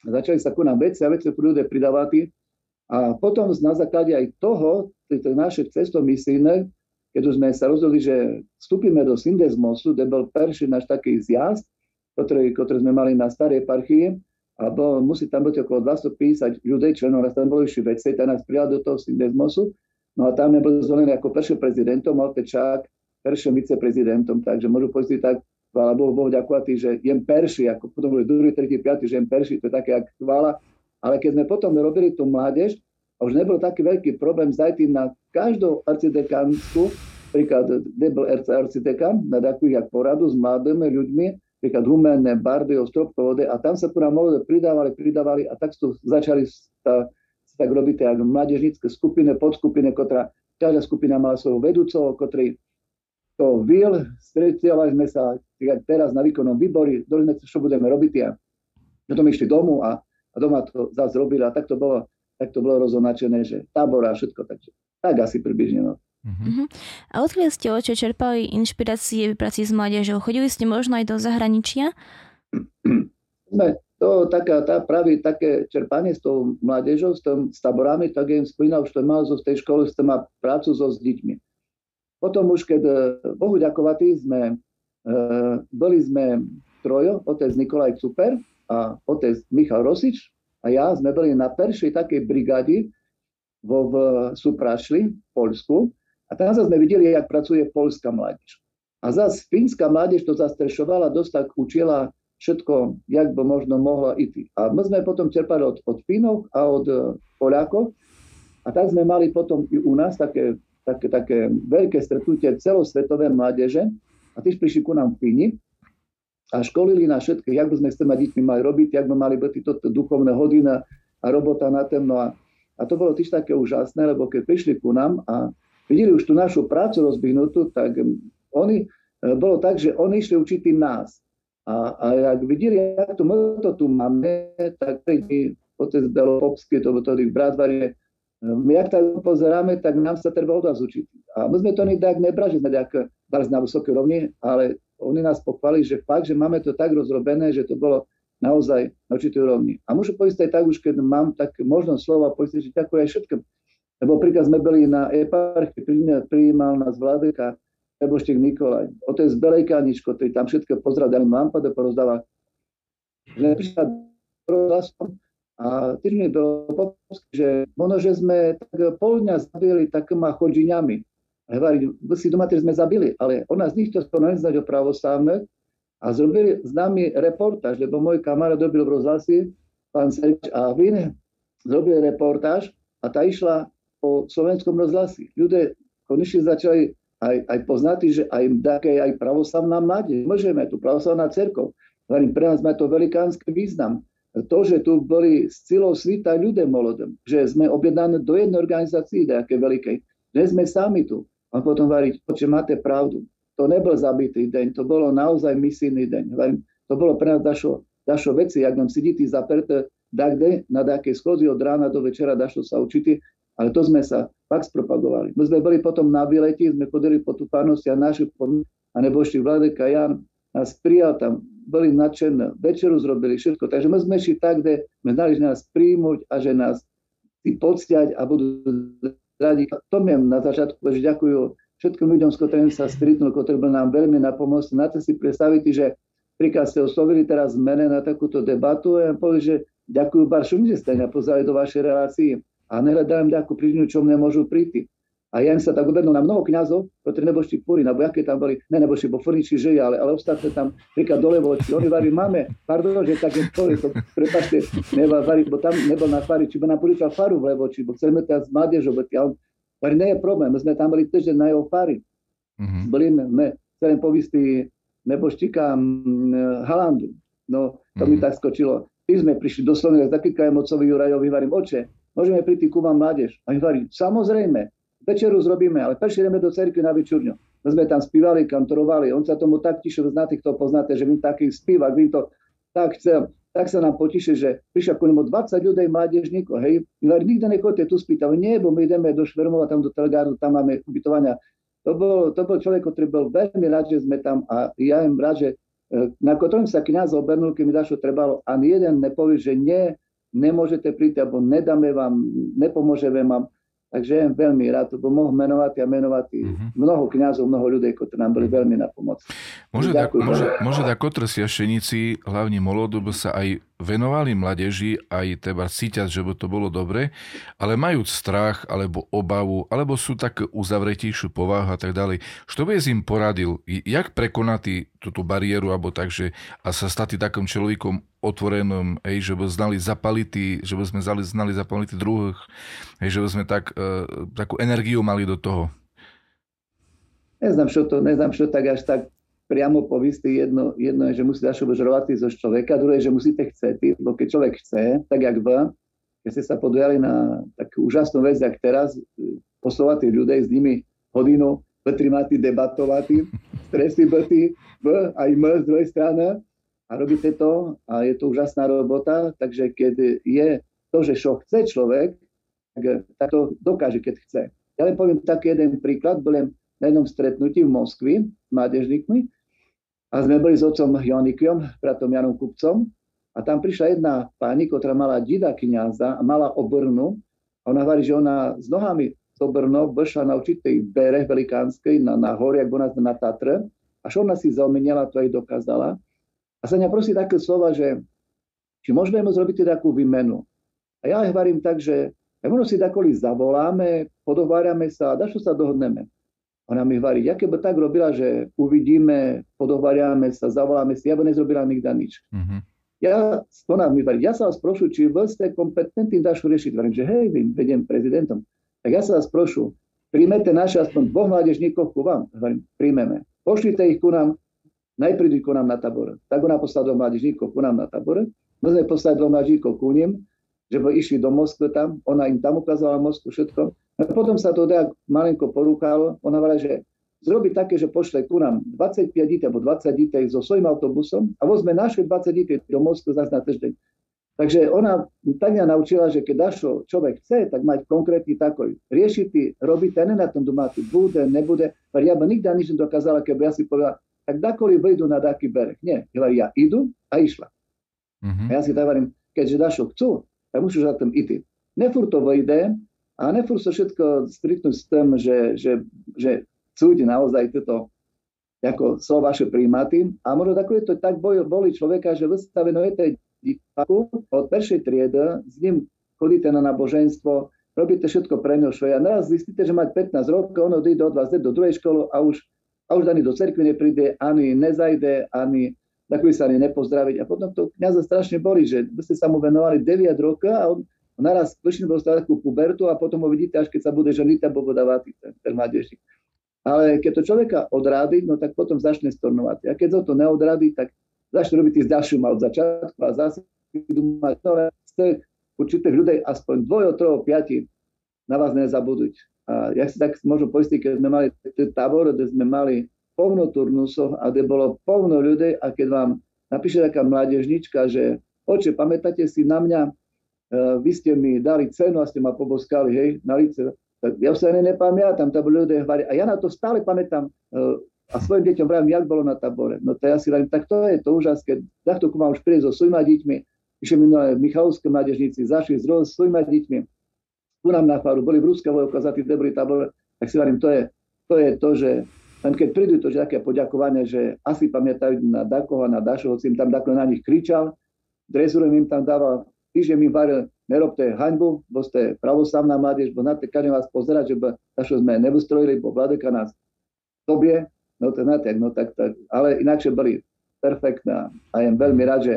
Začali sa ku nám veci a veci ľudia pridávať. A potom na základe aj toho, tejto naše cesto misijné, keď už sme sa rozhodli, že vstúpime do Syndesmosu, kde bol prvý náš taký zjazd, ktorý, ktorý sme mali na starej eparchii, a bol, musí tam byť okolo 250 ľudí, členov, raz tam boli ešte veci, tak nás prijal do toho Syndesmosu, no a tam nebol zvolený ako prvý prezidentom, mal Pečák prvým viceprezidentom, takže môžu povedať tak, chvála Bohu, Bohu ďakovať, že jem perší, ako potom boli druhý, tretí, piatý, že jem perší, to je také, jak chvála. Ale keď sme potom robili tú mládež, a už nebol taký veľký problém zajť na každú arcidekánsku, príklad nebol arcidekan, na takých jak poradu s mladými ľuďmi, príklad Humenné, Bardy, Ostropkovode a tam sa tu molode pridávali, pridávali a tak tu začali sa, sa tak robiť jak mládežnícke skupiny, podskupiny, ktorá každá skupina mala svojho vedúceho, ktorý to vil, stretiavali sme sa teraz na výkonnom výbori, dohodli sme čo budeme robiť a potom išli domu a, a doma to zase robili a tak to bolo tak to bolo rozoznačené, že tábor a všetko, takže tak asi približne. No. Uh-huh. A odkiaľ ste oče čerpali inšpirácie v práci s mládežou? Chodili ste možno aj do zahraničia? Sme, to taká, tá práve také čerpanie s tou mládežou, s, tom, s taborami, tak im spomínal, už to mal zo tej školy, ste má prácu so s deťmi. Potom už, keď eh, Bohu ďakovatý sme, e, boli sme trojo, otec Nikolaj Cuper a otec Michal Rosič, a ja sme boli na peršej takej brigádi vo v Suprašli v Polsku a tam sme videli, jak pracuje polská mládež. A zase fínska mládež to zastrešovala, dosť tak učila všetko, jak by možno mohla ísť. A my sme potom čerpali od, od Fínov a od uh, Poliakov a tak sme mali potom i u nás také, také, také veľké stretnutie celosvetové mládeže a tiež prišli ku nám Fíni a školili na všetky, jak by sme s tými deťmi mali robiť, jak by mali byť toto duchovné hodina a robota na temno. A, a to bolo tiež také úžasné, lebo keď prišli ku nám a videli už tú našu prácu rozbihnutú, tak oni, e, bolo tak, že oni išli učiť nás. A, a jak videli, jak to my to tu máme, tak my, otec Belopopský, to bol tedy brat my jak tak pozeráme, tak nám sa treba od vás učiť. A my sme to tak nebrali, že sme tak na vysoké rovni, ale oni nás pochválili, že fakt, že máme to tak rozrobené, že to bolo naozaj na určitej úrovni. A môžem povedať aj tak už, keď mám tak možnosť slova povedať, že ďakujem aj všetkým. Lebo príklad sme boli na eparchii, prijímal nás vládeka Eboštek Nikolaj, otec Belejkáničko, ktorý tam všetko pozdravil, lampade porozdáva. Že prišiel a tiež mi bolo že možno, že sme tak pol dňa zabili takýma chodžiniami. Hovorí, si doma sme zabili, ale on nás nikto to neznať o pravoslavné a zrobili s nami reportáž, lebo môj kamarát robil v rozhlasi, pán Serč a Vin, zrobil reportáž a tá išla po slovenskom rozhlasi. Ľudia konečne začali aj, aj poznať, že aj také aj pravoslavná mládež. Môžeme, tu pravoslavná cerkov. Hovorím, pre nás má to velikánsky význam. To, že tu boli s celou svita ľudia molodom, že sme objednaní do jednej organizácie, nejaké veľkej, že sme sami tu. A potom variť, že máte pravdu. To nebol zabitý deň, to bolo naozaj misijný deň. To bolo pre nás dašo, dašo veci, ak nám sedíte zaprete dakde, na nejakej schodzi od rána do večera dašo sa učiti, ale to sme sa fakt spropagovali. My sme boli potom na vyleti, sme chodili po tú pánosti a našu a nebožší Vladeka Jan nás prijal tam, boli nadšené, večeru zrobili všetko. Takže my sme šli tak, kde sme znali, že nás príjmuť a že nás si poctiať a budú radi. To miem na začiatku, že ďakujú všetkým ľuďom, s ktorými sa stretnul, ktorí bol nám veľmi na pomoc. Na to si predstaviť, že príklad ste oslovili teraz mene na takúto debatu a ja poviem, že ďakujú Baršu, že ste pozvali do vašej relácii a nehľadajú nejakú príčinu, čo mne môžu príti. A ja im sa tak uvedol na mnoho kňazov, ktorí nebošli fúri, alebo aké tam boli, ne nebošli, bo furniči žili, ale, ale ostatné tam, príklad dole voči, oni varí, máme, pardon, že také to, to prepašte, nebol varí, bo tam nebol na fari, či by nám poličal faru v Levoči, bo chceme teraz mládežov, a on varí, nie je problém, my sme tam boli týždeň na jeho fari. Mm-hmm. Boli sme, chcem povistí neboštíka Halandu. No, to mm-hmm. mi mhm. tak skočilo. Ty sme prišli do Slovenska, taký Mocovi Jurajovi, varím, oče, môžeme prísť ku vám mládež. A oni varí, samozrejme, večeru zrobíme, ale ideme do cerky na večerňu. My sme tam spívali, kantorovali, on sa tomu tak tišil, znáte, kto poznáte, že vy taký spívak, vy to tak chcel, tak sa nám potiše, že prišiel ku nemu 20 ľudí, mládežníkov, hej, my nikto nechodte tu spýtať, nie, bo my ideme do Švermova, tam do Telegárdu, tam máme ubytovania. To bol, to bol človek, ktorý bol veľmi rád, že sme tam a ja im rád, že e, na ktorom sa kniaz obernul, keď mi dašo trebalo, ani jeden nepovie, že nie, nemôžete prísť, alebo nedáme vám, nepomôžeme vám. Takže veľmi rád, to mohol menovať a menovať mm-hmm. mnoho kňazov, mnoho ľudí, ktorí nám boli veľmi na pomoc. Môže, tak, môže, môže tak otrsiašenici, hlavne molodob, sa aj venovali mladeži aj teba cítiať, že by to bolo dobre, ale majú strach alebo obavu, alebo sú tak uzavretejšiu povahu a tak ďalej. Čo by si im poradil? Jak prekonať túto bariéru alebo tak, že a sa stať takým človekom otvorenom, hej, že by znali zapaliť, že by sme znali, zapaliť druhých, hej, že by sme tak, e, takú energiu mali do toho? Neznám, čo to, neznám, čo tak až tak priamo povistý. Jedno, jedno je, že musí dašo žrovať zo človeka, druhé je, že musíte chcieť, lebo keď človek chce, tak jak vy, keď ste sa podujali na takú úžasnú vec, jak teraz, poslovať tých ľudí s nimi hodinu, vytrimati, debatovati, stresy byty, v aj m z druhej strany a robíte to a je to úžasná robota, takže keď je to, že čo chce človek, tak, tak to dokáže, keď chce. Ja len poviem taký jeden príklad, bol na jednom stretnutí v Moskvi s mládežníkmi a sme boli s otcom Jonikiom, bratom Janom Kupcom a tam prišla jedna pani, ktorá mala dida kniaza a mala obrnu a ona hovorí, že ona s nohami z obrno vyšla na určitej bere velikánskej na, na hori, ak nás na Tatre, až ona si zaumenila, to aj dokázala. A sa mňa prosí také slova, že či môžeme mu zrobiť takú výmenu. A ja hovorím tak, že možno si takoli zavoláme, podováriame sa a dačo sa dohodneme. Ona mi hovorí, ja keby tak robila, že uvidíme, podohvariame sa, zavoláme si, ja by nezrobila nikda nič. Uh-huh. Ja, ona mi hovorí, ja sa vás prošu, či vy ste kompetentní dašu riešiť. Hovorím, že hej, vediem prezidentom. Tak ja sa vás prošu, príjmete naše aspoň dvoch mládežníkov ku vám. Hovorím, príjmeme. Pošlite ich ku nám, najprv ku nám na tabor. Tak ona poslala dvoch mládežníkov ku nám na tabor. My sme poslali dvoch mládežníkov ku ním, že by išli do Moskvy tam. Ona im tam ukázala Moskvu všetko. A potom sa to tak malinko porúkalo. Ona hovorila, že zrobí také, že pošle ku nám 25 dítí alebo 20 dítí so svojím autobusom a vozme naše 20 dítí do Moskvy zase na týždeň. Takže ona tak mňa naučila, že keď dašo človek chce, tak mať konkrétny takoj. Riešiť, robiť, ten na tom domáci bude, nebude. Ja by nikdy nič nedokázala, keby ja si povedala, tak dakoli vyjdu na taký bereh. Nie, ja idu a išla. Mm-hmm. A ja si tak hovorím, keďže dašo chcú, tak musíš za tým ísť. Nefur to vyjde, a nefúr sa všetko striktnúť s tým, že, že, že súdi naozaj toto ako sú vaše príjmaty. A možno takové to tak boli človeka, že vystavenujete diváku od prvej triedy, s ním chodíte na naboženstvo, robíte všetko pre ňo, a naraz zistíte, že máte 15 rokov, on odíde od vás do druhej školy a už, a už ani do cerkvy nepríde, ani nezajde, ani takový sa ani nepozdraviť. A potom to kniaza strašne boli, že ste sa mu venovali 9 rokov a on naraz začne dostať takú pubertu a potom ho vidíte, až keď sa bude ženiť a bude dávať ten, ten mladiežník. Ale keď to človeka odrádi, no tak potom začne stornovať. A keď to neodrádi, tak začne robiť s ďalším od začiatku a zase idú mať, no, z tých určitých ľudí aspoň dvojo, trojo, piati na vás nezabudúť. A ja si tak môžem poistiť, keď sme mali tábor, kde sme mali polno turnusov a kde bolo polno ľudí a keď vám napíše taká mládežnička, že oče, pamätáte si na mňa, Eh, vy ste mi dali cenu a ste ma poboskali, hej, na lice. Tak ja sa ani nepamätám, tam boli ľudia hvari. A ja na to stále pamätám eh, a svojim deťom vravím, jak bolo na tabore. No to ja si vravím, tak to je to úžas, keď takto vám už príde so svojima deťmi, ešte minulé Michalovské mládežníci zašli s svojima deťmi, tu nám na faru, boli v Ruska vojovka za tých dobrý tabor, tak si vravím, to je to, je to že len keď prídu to, že poďakovanie, že asi pamätajú na Dakoho, na Dašo, hoci im tam Dako na nich kričal, dresurom im tam dával týždeň mi varil, nerobte haňbu, bo ste pravoslavná mládež, bo na každý vás pozerať, že čo sme nevystrojili, bo vladeka nás tobie, no to na no tak, tak, ale inakšie boli perfektné a jem veľmi rád, že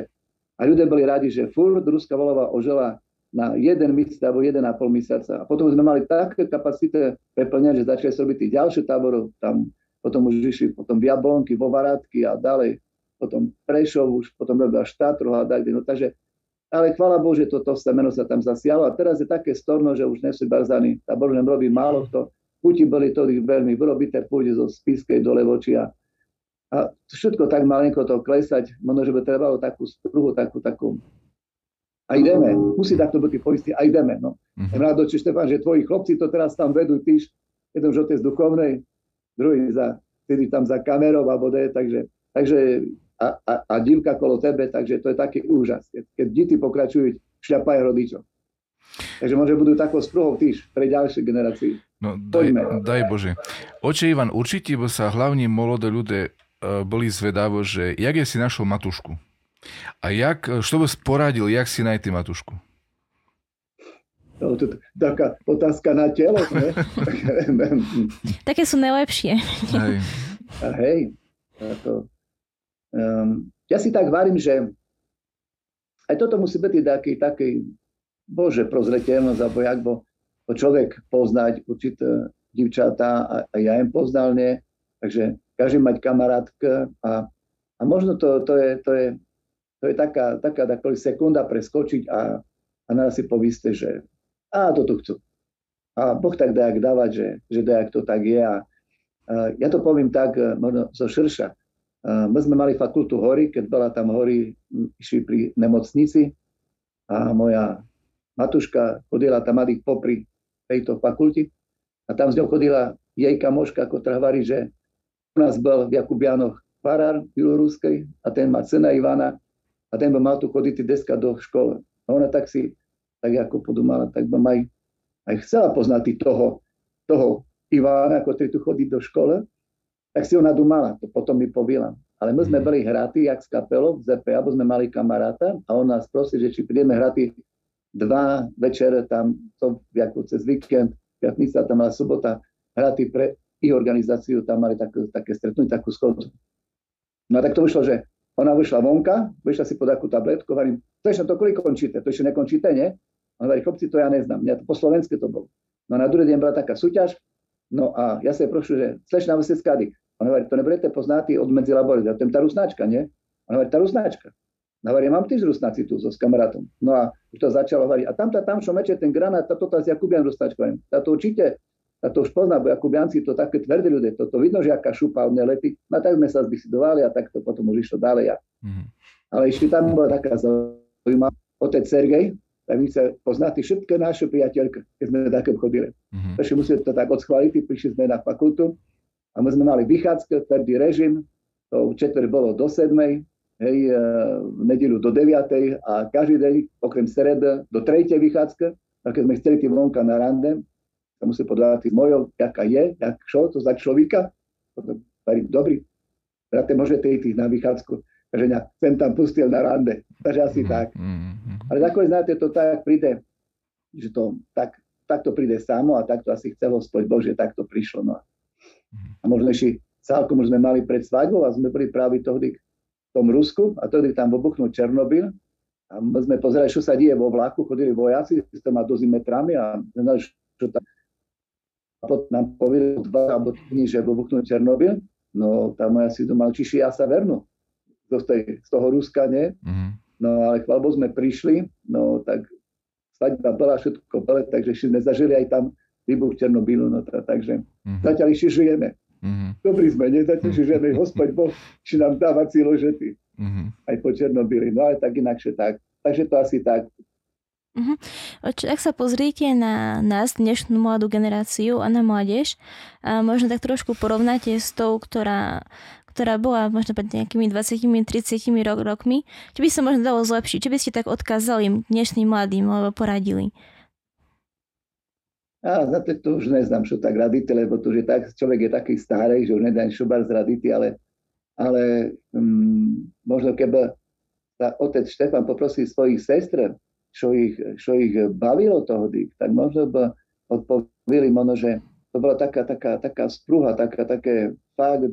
a ľudia boli radi, že furt Ruská volová ožela na jeden mesiac alebo jeden a pol mesiaca. A potom sme mali také kapacity preplňať, že začali sa robiť tých ďalšie táborov, tam potom už išli potom v Jablonky, vo Varátky a ďalej, potom Prešov, už potom robila štátru a tak, no takže ale chvála že toto semeno sa tam zasialo a teraz je také storno, že už nesú barzany. Tá Božem robí málo kto. Puti boli to ich veľmi vyrobité, pôjde zo Spiskej do Levočia. A všetko tak malenko to klesať, možno, že by trebalo takú spruhu, takú, takú. A ideme, musí takto byť poistí, a ideme. No. Mm-hmm. Rádo, či Štefan, že tvoji chlopci to teraz tam vedú, tyž, jeden že z duchovnej, druhý za, tam za kamerou alebo de, takže, takže a, a, a divka kolo tebe, takže to je taký úžas, keď, keď deti pokračujú šľapaj rodičov. Takže možno budú takou spruhou týž pre ďalšie generácie. No, daj, daj Bože. Oče Ivan, určite by sa hlavne molodé ľudia e, boli zvedavo, že jak je si našol matušku? A jak, što by poradil, jak si najti Matušku? No, to, taká otázka na telo, ne? [laughs] Také sú najlepšie. Hej. A hej, to, um, ja si tak varím, že aj toto musí byť taký, taký bože prozreteľnosť, alebo jak bo, bo človek poznať určité divčatá a, a ja im poznal nie, takže každý mať kamarátka a, a možno to, to, je, to, je, to je taká, taká, taká sekunda preskočiť a, a nás si povíste, že a toto chcú. A Boh tak dajak dávať, že, že dajak to tak je. A, a ja to poviem tak, e, možno zo širša. A my sme mali fakultu hory, keď bola tam hory, išli pri nemocnici a moja matuška chodila tam mali popri tejto fakulti a tam z ňou chodila jej kamoška, ktorá hovorí, že u nás bol v Jakubianoch farár bieloruskej a ten má cena Ivana a ten by mal tu chodiť deska do školy. A ona tak si tak ako podumala, tak by aj, aj chcela poznať toho, toho Ivana, ktorý tu chodí do školy, tak si ona dumala, to potom mi povila. Ale my sme mhm. boli hratí, jak s kapelou v ZP, alebo sme mali kamaráta a on nás prosí, že či prídeme hratí dva večer tam, to ako cez víkend, piatnica, tam mala sobota, hratí pre ich organizáciu, tam mali tak, také stretnutie, takú schodu. No a tak to vyšlo, že ona vyšla vonka, vyšla si pod akú tabletku, hovorím, to ešte to koľko končíte? To ešte nekončíte, nie? On hovorí, chlapci, to ja neznám. Mňa to po slovenské to bolo. No na druhý deň bola taká súťaž, no a ja sa prošu, že slečna vy ste skady. On hovorí, to nebudete poznáti od medzi laboratória. To je tá rusnáčka, nie? On hovorí, tá rusnáčka. No hovorí, mám tiež rusnáci tu so s kamarátom. No a už to začalo hovoriť. A tamto, tam, čo meče ten granát, táto tá z Jakubian rusnáčka. Táto určite, táto už pozná, bo Jakubianci to také tvrdí ľudia. Toto vidno, že aká šupa od lety. No tak sme sa zbisidovali a tak to potom už išlo ďalej. Mm-hmm. Ale ešte tam bola taká zaujímavá. Otec Sergej, tak my sa poznáte všetké naše priateľky, keď sme také chodili. Mm-hmm. Takže musíme to tak odschváliť, prišli sme na fakultu a my sme mali vychádzke, tvrdý režim, to četver bolo do 7, hej, e, v nedelu do 9 a každý deň, okrem stredy, do 3 vychádzke, a keď sme chceli tým vonka na rande, sa musí podľať mojou, jaká je, jak čo, to za človeka, potom dobrý, brate, môžete ísť na vychádzku že mňa sem tam pustil na rande. Takže asi mm, tak. Mm, Ale nakoniec znáte, to tak príde, že to tak, tak to príde samo a tak to asi chcelo spoť Boh, že tak to prišlo. No. A možno ešte celkom už sme mali pred svadbou a sme boli práve tohdy v tom Rusku a tohdy tam obuchnul Černobyl a my sme pozerali, čo sa deje vo vlaku, chodili vojaci s tými dozimetrami a čo tam potom nám povedali dva alebo dní, že obuchnul Černobyl, no tam moja si doma, či ja sa vernú z, tej, z toho Ruska, nie? Mm-hmm. No ale chvalbo sme prišli, no tak svadba bola všetko bele, takže sme zažili aj tam výbuch Černobylu, no tá, takže mm-hmm. zatiaľ ešte žijeme. Mm-hmm. Dobrý sme, nie? Zatiaľ ešte žijeme, hospod Boh, či nám dáva cíložety. Mm-hmm. Aj po Černobyli, no ale tak inakšie tak. Takže to asi tak. Uh-huh. Ak sa pozriete na nás, dnešnú mladú generáciu a na mládež, a možno tak trošku porovnáte s tou, ktorá, ktorá bola možno pred nejakými 20-30 rok, rokmi, čo by sa možno dalo zlepšiť? Čo by ste tak odkázali dnešným mladým alebo poradili? A za to, to už neznám, čo tak radíte, lebo to, že tak, človek je taký starý, že už nedá šobar z radity, ale, ale um, možno keby sa otec Štefan poprosil svojich sestr, čo ich, čo ich bavilo toho, tak možno by odpovili možno, že to bola taká, taká, taká sprúha, taká, také fakt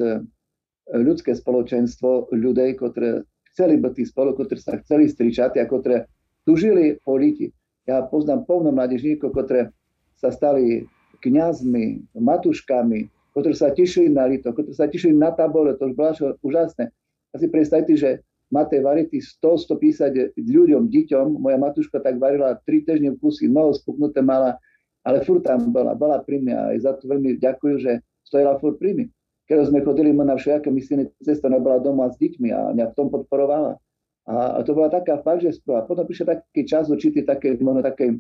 ľudské spoločenstvo ľudí, ktoré chceli byť spolu, ktorí sa chceli stričať a ktoré tužili politi. Ja poznám povno mládežníkov, ktoré sa stali kňazmi, matuškami, ktorí sa tešili na lito, ktorí sa tešili na tabore, to už bolo úžasné. A predstavte, že máte variť 100-150 ľuďom, deťom, moja matuška tak varila 3 týždne v kusy, noho spuknuté mala, ale furt tam bola, bola pri mňa a za to veľmi ďakujem, že stojila furt pri mňa keď sme chodili na všelijaké misijné cesty, ona bola doma s deťmi a mňa v tom podporovala. A, to bola taká fakt, že správa. Potom prišiel taký čas určitý také, možno také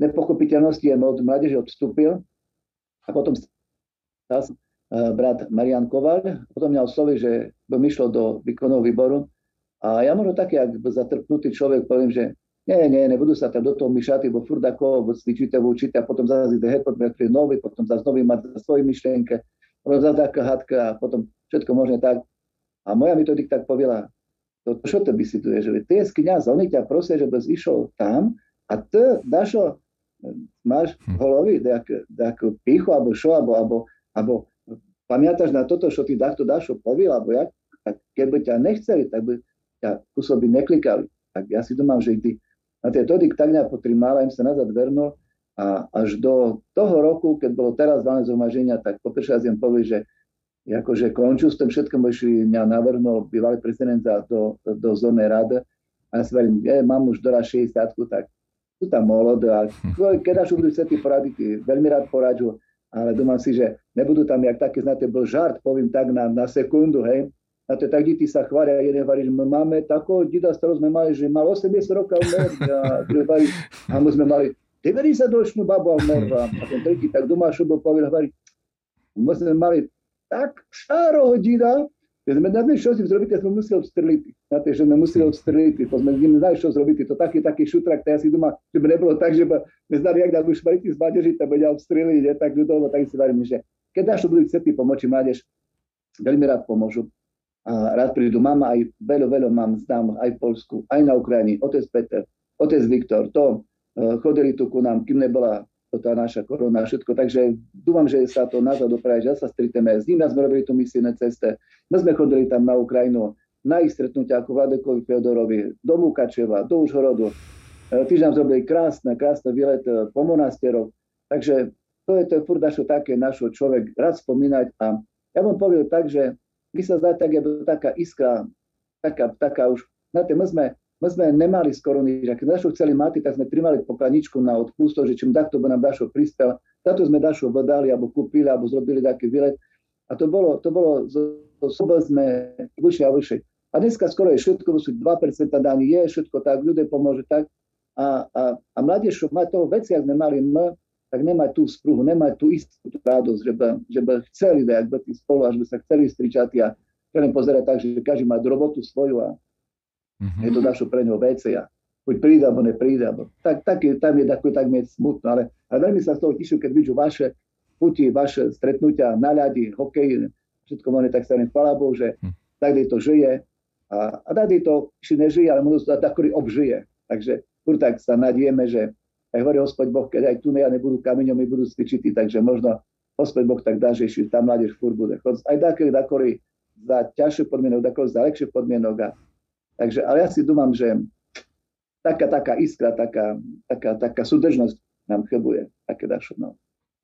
nepochopiteľnosti, od mládeže odstúpil. A potom stal uh, brat Marian Koval, potom mňa oslovi, že by mi išlo do výkonného výboru a ja možno taký, ak zatrpnutý človek, poviem, že nie, nie, nebudú sa tam do toho myšati, bo furt ako cvičíte, učíte a potom zase ide potom nový, potom zase nový za svoje myšlienke taká hadka a potom všetko možné tak. A moja metodika tak povedala, to, čo to by si tu je, že ty je kniaz, oni ťa prosia, že bys išiel tam a ty, Dašo, máš v holovi nejakú pichu, alebo čo, alebo, alebo, alebo pamätáš na toto, čo ty takto Dašo povil, alebo jak, tak keby ťa nechceli, tak by ťa kusoby neklikali. Tak ja si domám, že ty na tie tody tak nejak po tri mála im sa nazad vernul a až do toho roku, keď bolo teraz valné zhromaženia, tak poprvé im povie, že akože končil s tým všetkom, išli mňa navrhnul bývalý prezident do, do zónej rady. A ja si verím, je, mám už doraz 60 tak sú tam molodé a keď až budú chcieť poradiť, veľmi rád poradžu, ale domám si, že nebudú tam, jak také, znáte, bol žart, poviem tak na, na sekundu, hej, a to tak deti sa chvália, jeden hovorí, že my máme takého dida, starého sme mali, že mal 80 rokov a druhý hovorí, a my sme mali 90 ročnú babu Almerva. A ten tretí tak doma šubo povedal, hovorí, my sme mali tak šáro hodina, že sme na čo si zrobiť, sme museli odstreliť. Na to, že sme museli odstreliť, to sme neznali, čo zrobiť. To taký, taký šutrak, to ja si doma, že by nebolo tak, že by sme znali, jak nám už šmariti z mládeži, to bude odstreliť, je tak ľudovo, tak si varím, že keď dáš budú chcieť pomoči mládež, veľmi rád pomôžu. A rád prídu. Mám aj veľa, veľa mám znám aj v Polsku, aj na Ukrajine. Otec Peter, otec Viktor, to Eh, chodili tu ku nám, kým nebola tá naša korona všetko. Takže dúfam, že sa to nazad dopraví, že sa stretneme. S nimi sme robili tu misijné ceste. My sme chodili tam na Ukrajinu na ich stretnutia ako Vladekovi Feodorovi, do Mukačeva, do Užhorodu. Eh, týždeň zrobili krásne, krásne výlet eh, po monasteroch. Takže to je, to je furt také, našo človek rád spomínať. A ja vám poviem tak, že my sa zdá tak, je taká iskra, taká, taká už, znáte, my sme my sme nemali skoro nič. Keď Dašo chceli mať, tak sme trimali pokladničku na odpusto, že čím takto by nám Dašo prispel, táto sme Dašo vodali, alebo kúpili, alebo zrobili taký výlet. A to bolo, to bolo, to sme vyššie a vyššie. A dneska skoro je všetko, sú 2% daní, je všetko tak, ľudia pomôže tak. A, a, a mladiež, má toho veci, ak sme mali my, tak nemať tú spruhu, nemať tú istú tú radosť, že by, že by chceli dať spolu, až by sa chceli stričať a chceli pozerať tak, že každý má robotu svoju a, Mm-hmm. Je to dašo pre ňo a Buď príde, alebo nepríde. Alebo, tak, tak je, tam je taký tak mi smutno. Ale, ale veľmi sa z toho teším, keď vidím vaše puti, vaše stretnutia na ľadi, hokej, všetko možné, tak sa len chvála Bohu, že mm. tak to žije. A, a tady to či nežije, ale možno sa taký obžije. Takže furt tak sa nadieme, že aj hovorí hospod Boh, keď aj tu ja nebudú kameňom, budú stvičití, takže možno hospod Boh tak dá, že ešte tam mládež furt bude. Aj taký, taký za ťažšie podmienok, taký za lepšie podmienok a Takže, ale ja si dúmam, že taká, taká iskra, taká, taká, taká súdržnosť nám chybuje, také dašo. No.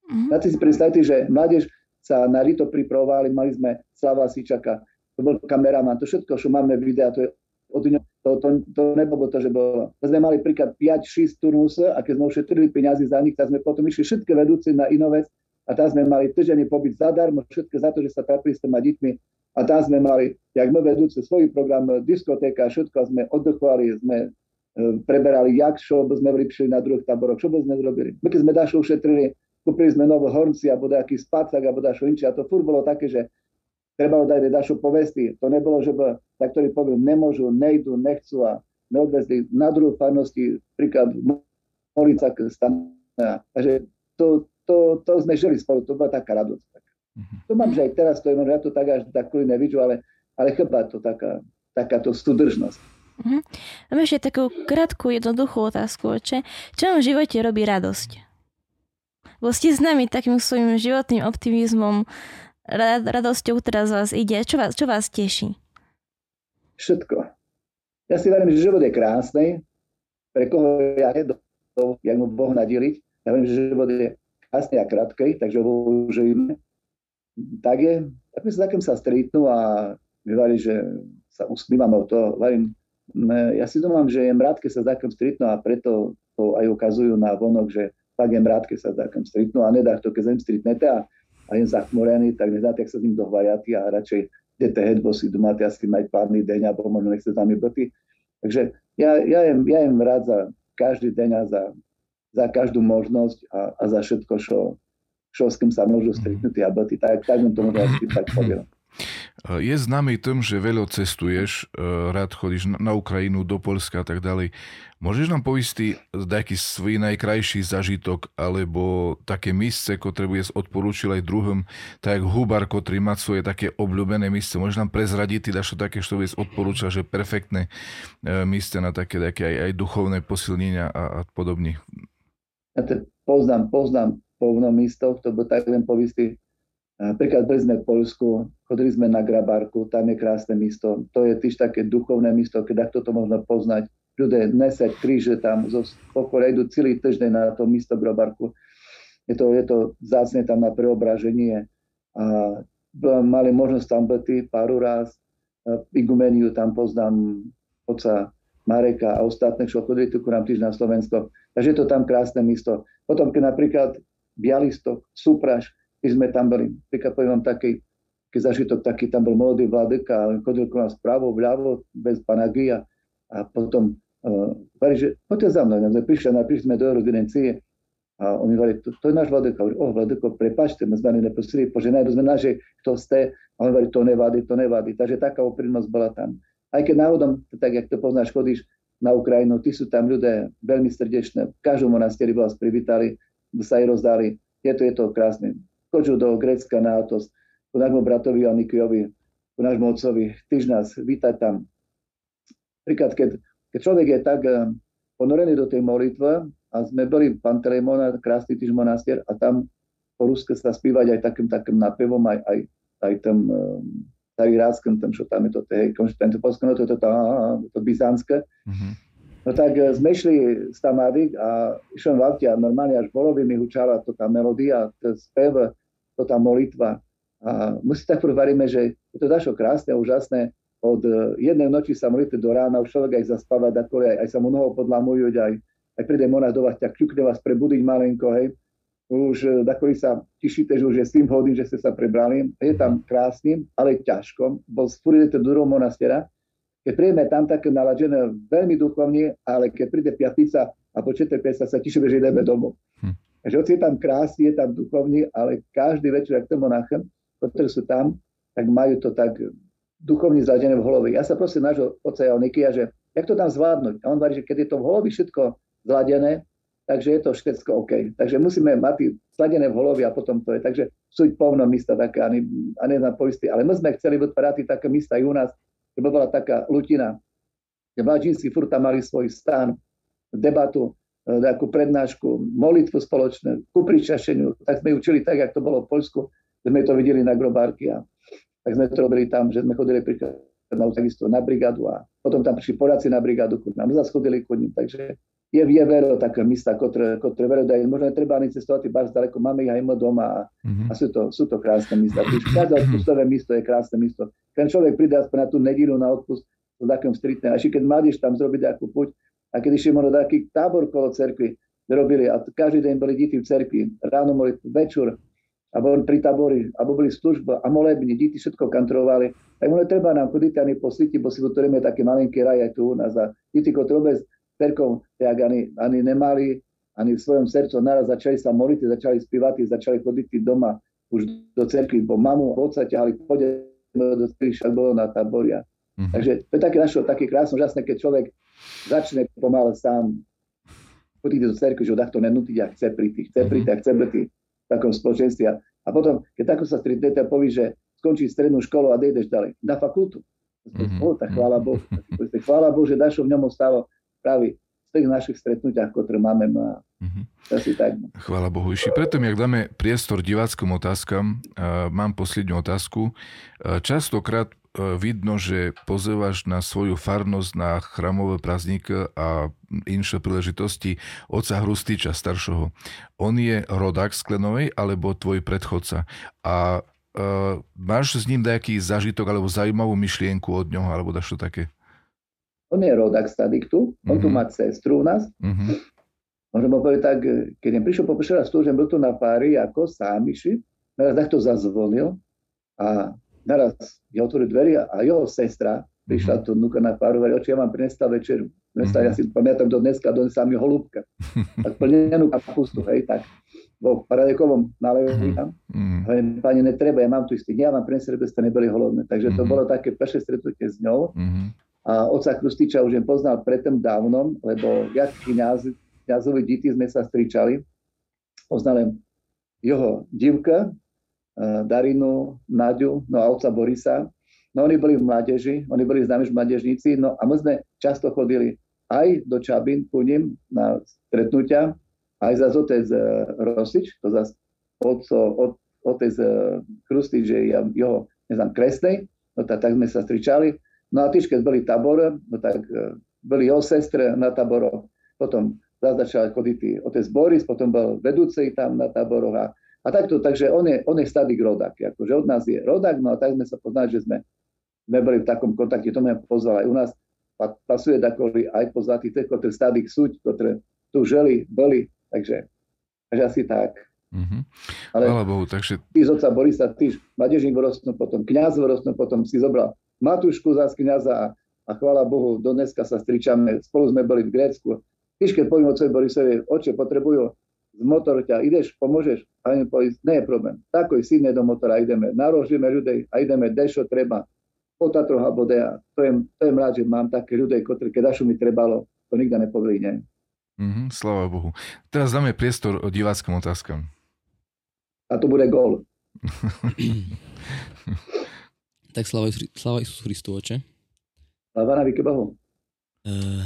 Mm-hmm. si predstavte, že mládež sa na Rito pripravovali, mali sme Slava Sičaka, to bol kameraman, to všetko, čo máme videa, to je od ňo, to, to, to nebolo to, že bolo. My sme mali príklad 5-6 turnus a keď sme ušetrili peniazy za nich, tak sme potom išli všetky vedúci na Inovec a tam sme mali týždenný pobyt zadarmo, všetko za to, že sa trapili s tými deťmi a tam sme mali, jak my vedúce svoj program, diskotéka, všetko sme oddochovali, sme e, preberali, jak čo by sme vylepšili na druhých táboroch, čo by sme zrobili. My keď sme dašlo ušetrili, kúpili sme nové hornci, alebo nejaký spacak, alebo dašo inči, a to furt bolo také, že trebalo dať dašo povesti. To nebolo, že by tak, ktorí poviem, nemôžu, nejdu, nechcú a neodvezli na druhú farnosti, príklad Molica stane. Takže to, to, to sme žili spolu, to bola taká radosť. Mm-hmm. To mám, že aj teraz to je, ja to tak až tak nevidím, ale, ale chyba to taká, takáto súdržnosť. Mm-hmm. Mám ešte takú krátku, jednoduchú otázku, oče. Čo vám v živote robí radosť? Bo ste s nami takým svojim životným optimizmom, radosťou, ktorá z vás ide. Čo vás, čo vás teší? Všetko. Ja si verím, že život je krásny, pre koho ja je do jak mu Boh nadeliť. Ja viem, že život je krásny a krátky, takže ho užijeme tak je, tak sa takým sa stretnú a vyvarí, že sa usmívame o to. Varím, ja si domám, že jem rád, keď sa s takým stretnú a preto to aj ukazujú na vonok, že tak jem rád, keď sa s takým stretnú a nedá to, keď sa im stretnete a, a jem zachmorený, tak nedáte, sa s ním dohvariate a radšej idete heď, bo si domáte asi mať párny deň, alebo možno nechcete tam byť. Takže ja, ja, jem, ja jem rád za každý deň a za, za každú možnosť a, a za všetko, čo, čo s kým sa môžu stretnúť a boty, tak, tak to [clears throat] asi tak poviem. Je známy tým, že veľa cestuješ, e, rád chodíš na Ukrajinu, do Polska a tak ďalej. Môžeš nám povieť taký svoj najkrajší zažitok alebo také místce, ktoré by odporúčil aj druhým, tak Hubar, ktorý má svoje také obľúbené místce. Môžeš nám prezradiť dašo také, čo by odporúčal, že perfektné e, místce na také, také aj, aj duchovné posilnenia a, a podobne. Ja poznám, poznám povno místo, to by tak len povistý Napríklad boli sme v Polsku, chodili sme na Grabárku, tam je krásne místo. To je tiež také duchovné místo, keď takto to možno poznať. Ľudia nesať kríže tam, zo pokoja idú celý týždeň na to místo Grabárku. Je to, je to zácne tam na preobraženie. A mali možnosť tam byť pár raz. Igumeniu tam poznám oca Mareka a ostatných, čo chodili tu nám tiež na Slovensko. Takže je to tam krásne místo. Potom, keď napríklad Bialystok, Supraš, my sme tam boli, napríklad poviem vám taký, taký zažitok, taký tam bol mladý vladyka chodil ku nás vpravo, vľavo, bez panagia a potom uh, hovorí, že poďte za mnou, sme prišli, prišli sme do rezidencie a oni hovorí, to, to je náš vladyka. Hovorí, oh, vladyko, prepačte, my sme neprosili, poženajme sme naši, kto ste. A on hovorí, to nevadí, to nevadí. Takže taká úprimnosť bola tam. Aj keď náhodom, tak jak to poznáš, chodíš na Ukrajinu, tí sú tam ľudia veľmi srdečné. V každom monasteri vás privítali, sa aj rozdali. Je to, je to krásne skočil do Grécka na Atos, ku nášmu bratovi Anikiovi, ku nášmu otcovi, tyž nás, vítať tam. Príklad, keď, keď človek je tak eh, ponorený do tej molitve a sme boli v Pantelemona, krásny týž monastier a tam po ruske sa spívať aj takým takým napevom, aj, aj, aj tam starý rázkem, tam, čo tam je to, tej, tento polské, no to to, to, to byzantské. Mm-hmm. No tak eh, sme išli z Tamavik a išiel v aute a normálne až bolovi mi hučala to tá melódia, spev, to tá molitva. A my si tak varíme, že je to dašo krásne, úžasné. Od e, jednej noči sa molíte do rána, už človek aj zaspáva, dakole, aj, aj sa mu nohou podlamujú, aj, aj príde monách do vás, ťa kľukne vás prebudiť malenko, hej. Už e, dakoli sa tešíte, že už je 7 hodín, že ste sa prebrali. Je tam krásnym, ale ťažkom. Bol spúrite do druhého monastiera. Keď príjeme tam také naladené veľmi duchovne, ale keď príde piatica a po sa sa tešíme, že ideme domov. Hm. Takže hoci je tam krásny, je tam duchovný, ale každý večer, ak to monachem, ktorí sú tam, tak majú to tak duchovne zladené v hlave. Ja sa prosím nášho oca Nikia, že jak to tam zvládnuť? A on hovorí, že keď je to v hlave všetko zladené, takže je to všetko OK. Takže musíme mať sladené v hlave a potom to je. Takže sú povno místa také, ani, ani na poisty. Ale my sme chceli vytvárať také místa aj u nás, kde bola taká lutina, kde mladžinci furt tam mali svoj stan, debatu, nejakú prednášku, molitvu spoločné, ku pričašeniu, tak sme učili tak, jak to bolo v Poľsku, sme to videli na grobárky a tak sme to robili tam, že sme chodili na, takisto na brigádu a potom tam prišli poradci na brigádu, nám zase chodili ku ním, takže je, je veľa také místa, ktoré, ktoré veľa dajú. Možno netreba ani cestovať bardzo ďaleko, máme ich aj my doma a, mm-hmm. a sú, to, sú to krásne místa. Každé odpustové místo je krásne místo. Keď človek príde aspoň na tú nedílu na odpust, to takým stritne. A ešte keď mladíš tam zrobiť nejakú puť, a keď išiel možno taký tábor kolo cerkvy, robili a každý deň boli deti v cerkvi, ráno boli večer, a boli pri tabori, alebo boli služba a molebni, deti všetko kontrolovali. Tak možno treba nám chodiť ani po sviti, bo si vytvoríme taký malinký raj aj tu u nás. A deti, ktoré vôbec cerkou tak ani, ani nemali, ani v svojom srdcu naraz začali sa moliť, začali spívať, začali chodiť doma už do cerkvy, bo mamu, otca ťahali, poďme do však bolo na taboria. Mm-hmm. Takže to je také našo, také krásne, úžasné, keď človek začne pomaly sám chodiť do cerky, že ho takto nenútiť a chce prísť, chce prísť a chce byť v takom spoločenstve. A potom, keď takto sa stretnete a povie, že skončí strednú školu a ideš ďalej, na fakultu. Mm-hmm. Tak chvála Bohu. chvála Bohu, že Dašo v ňom ostalo práve v tých našich stretnutiach, ktoré máme. A mm-hmm. asi tak. No. Chvála Bohu. Ešte preto, ak dáme priestor diváckom otázkam, uh, mám poslednú otázku. Uh, častokrát vidno, že pozývaš na svoju farnosť na chramové prázdniky a inšie príležitosti oca Hrustiča staršoho. On je rodák z Klenovej alebo tvoj predchodca. A uh, máš s ním nejaký zážitok alebo zaujímavú myšlienku od ňoho alebo daš to také? On je rodák z Tadiktu, on mm-hmm. tu mhm. má sestru u nás. Mm-hmm. Môžem povedať tak, keď im prišiel po raz tu, že byl tu na pári ako sám išli, naraz takto zazvonil a naraz je otvoril dvere a jeho sestra prišla mm-hmm. tu nuka na páru, hovorí, oči, ja vám prinesla večeru. Prinesla, ja si pamätám do dneska, donesla mi holúbka. Tak plnenú kapustu, hej, tak. vo Paradekovom naleví tam. Mm-hmm. Pani, netreba, ja mám tu istý, ja vám prinesem, aby ste neboli holodné. Takže to mm-hmm. bolo také prvé stretnutie s ňou. Mm-hmm. A oca Krustiča už jen poznal predtým dávnom, lebo jak kniaz, kniazovi deti sme sa stričali. Poznal jeho divka, Darinu, Naďu, no a otca Borisa. No oni boli v mládeži, oni boli známi mládežníci, no a my sme často chodili aj do Čabín ku ním na stretnutia, aj za otec eh, Rosič, to zase otco, od, otec Krustič, že je jeho, neznám, kresnej, no tak, tak sme sa stričali. No a tiež, keď boli tabor, no tak boli jeho sestre na taboroch, potom začal chodiť otec Boris, potom bol vedúcej tam na táboroch a, a takto, takže on je, on je stadik rodak, akože od nás je rodak, no a tak sme sa poznali, že sme, sme boli v takom kontakte, to ma pozval aj u nás, pasuje takový aj po zlatých, ktorý stadik súď, ktoré tu žili, boli, takže, takže asi tak. Mm-hmm. Ale Hvala Bohu, takže... Ty z oca Borisa, ty mladežník vyrostnú, potom kniaz vyrostnú, potom si zobral Matúšku za kniaza a, a chvála Bohu, do dneska sa stričame, spolu sme boli v Grécku. Tyž, keď poviem ocovi Borisovi, oče, potrebujú z motoru ťa, ideš, pomôžeš? A on povie, nie je problém. Tako sídne do motora, ideme, narožíme ľudí a ideme, dešo treba, po Tatroch alebo dea. To je, to je mrád, že mám také ľudí, ktorí, keď mi trebalo, to nikda nepovedli, nie. Mm-hmm, sláva Bohu. Teraz dáme priestor o diváckým otázkam. A to bude gól. [laughs] tak sláva, sláva Isus Christu, oče. Sláva na Bohu. Uh,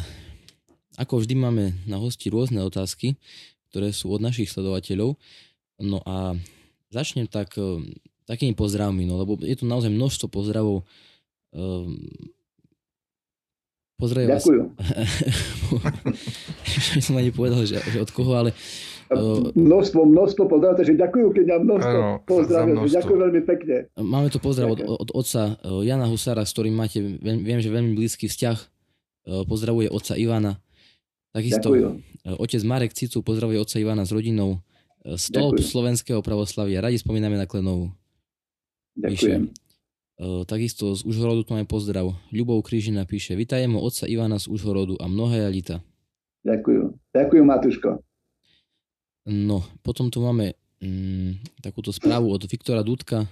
ako vždy máme na hosti rôzne otázky, ktoré sú od našich sledovateľov. No a začnem tak, uh, takými pozdravmi, no lebo je tu naozaj množstvo pozdravov uh, Pozdravujem Ďakujem. [laughs] Ešte som ani povedal, že, že od koho, ale... Uh, množstvo, množstvo pozdravov, takže ďakujem, keď mám množstvo ano, pozdravov, ďakujem veľmi pekne. Máme tu pozdrav od, od otca Jana Husara, s ktorým máte, viem, že veľmi blízky vzťah. Pozdravuje otca Ivana. Takisto ďakujem. Otec Marek Cicu pozdravuje otca Ivana s rodinou. Stolp ďakujem. slovenského pravoslavia. Radi spomíname na Klenovu. Ďakujem. Píše, takisto z Užhorodu tu máme pozdrav. Ľubov Krížina píše, vitajem otca Ivana z Užhorodu a mnohé Alita. Ďakujem. Ďakujem, Matuško. No, potom tu máme mm, takúto správu od Viktora Dudka, e,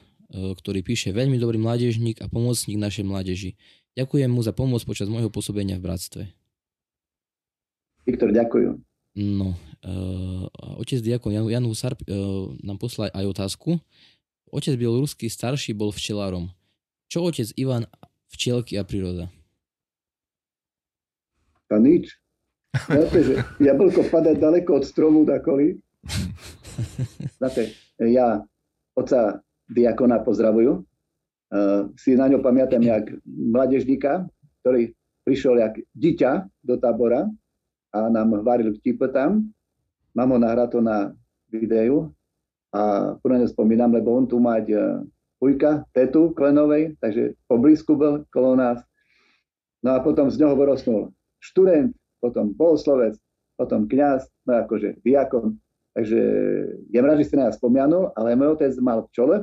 ktorý píše, veľmi dobrý mládežník a pomocník našej mládeži. Ďakujem mu za pomoc počas môjho pôsobenia v bratstve. Viktor, ďakujem. No, uh, otec diakon Jan, Jan Husar uh, nám poslal aj otázku. Otec bieloruský starší bol včelárom. Čo otec Ivan, včielky a príroda? A nič. Znáte, že jablko padá daleko od stromu dakoli. Znáte, ja oca diakona pozdravujú. Uh, si na ňo pamätám jak mladežníka, ktorý prišiel jak dieťa do tábora a nám varil vtipy tam. Mám ho nahrato na videu a prvne spomínam, lebo on tu mať ujka, tetu Klenovej, takže poblízku bol kolo nás. No a potom z neho vyrostnul študent, potom bohoslovec, potom kňaz, no akože diakon. Takže je rád, že ste nás spomianul, ale môj otec mal v čole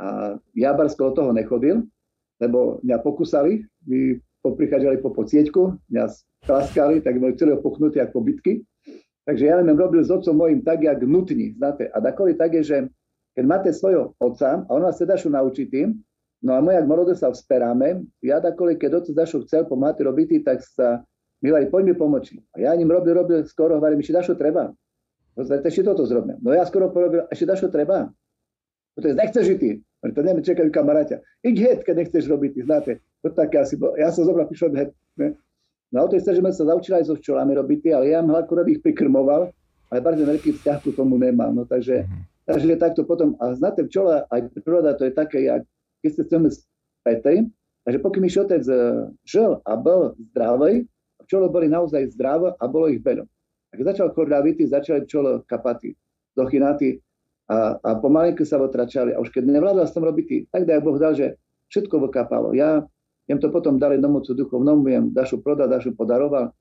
a ja barsko toho nechodil, lebo mňa pokusali, my poprichádzali po pocieťku, mňa praskali, tak boli celé opochnutí ako bytky. Takže ja len robil s otcom mojim tak, jak nutní, znáte. A takoli tak je, že keď máte svojho otca a on vás teda šu naučí tým, no a my, jak morode sa vzperáme, ja takoli, keď otec Dašu chcel pomáhať robiť, tak sa mi hovorí, poď mi pomoci. A ja im robil, robil, skoro hovorím, ešte Dašu treba. No, ešte toto zrobíme. No ja skoro porobil, ešte Dašu treba. No to je, nechceš ty. To neviem, čakajú kamaráťa. Iď het, keď nechceš robiť, znáte. To také asi, ja som zobral, prišiel het. Ne? No to je, že sme sa zaučili aj so včelami robiť, ale ja akurát ich prikrmoval, ale bardzo veľký vzťah ku tomu nemám. No takže mm-hmm Takže takto potom, a znáte včela, aj príroda to je také, jak, keď ste chceme spätej, takže pokým iš otec e, žil a bol zdravý, včelo boli naozaj zdravé a bolo ich veľa. A keď začal chordavity, začali včelo kapati, dochynáty a, a pomalinko sa otračali. A už keď nevládal s tom robiť, tak daj Boh dal, že všetko vokapalo. Ja jem to potom dali domocu duchovnom, jem Dašu prodal, Dašu podaroval,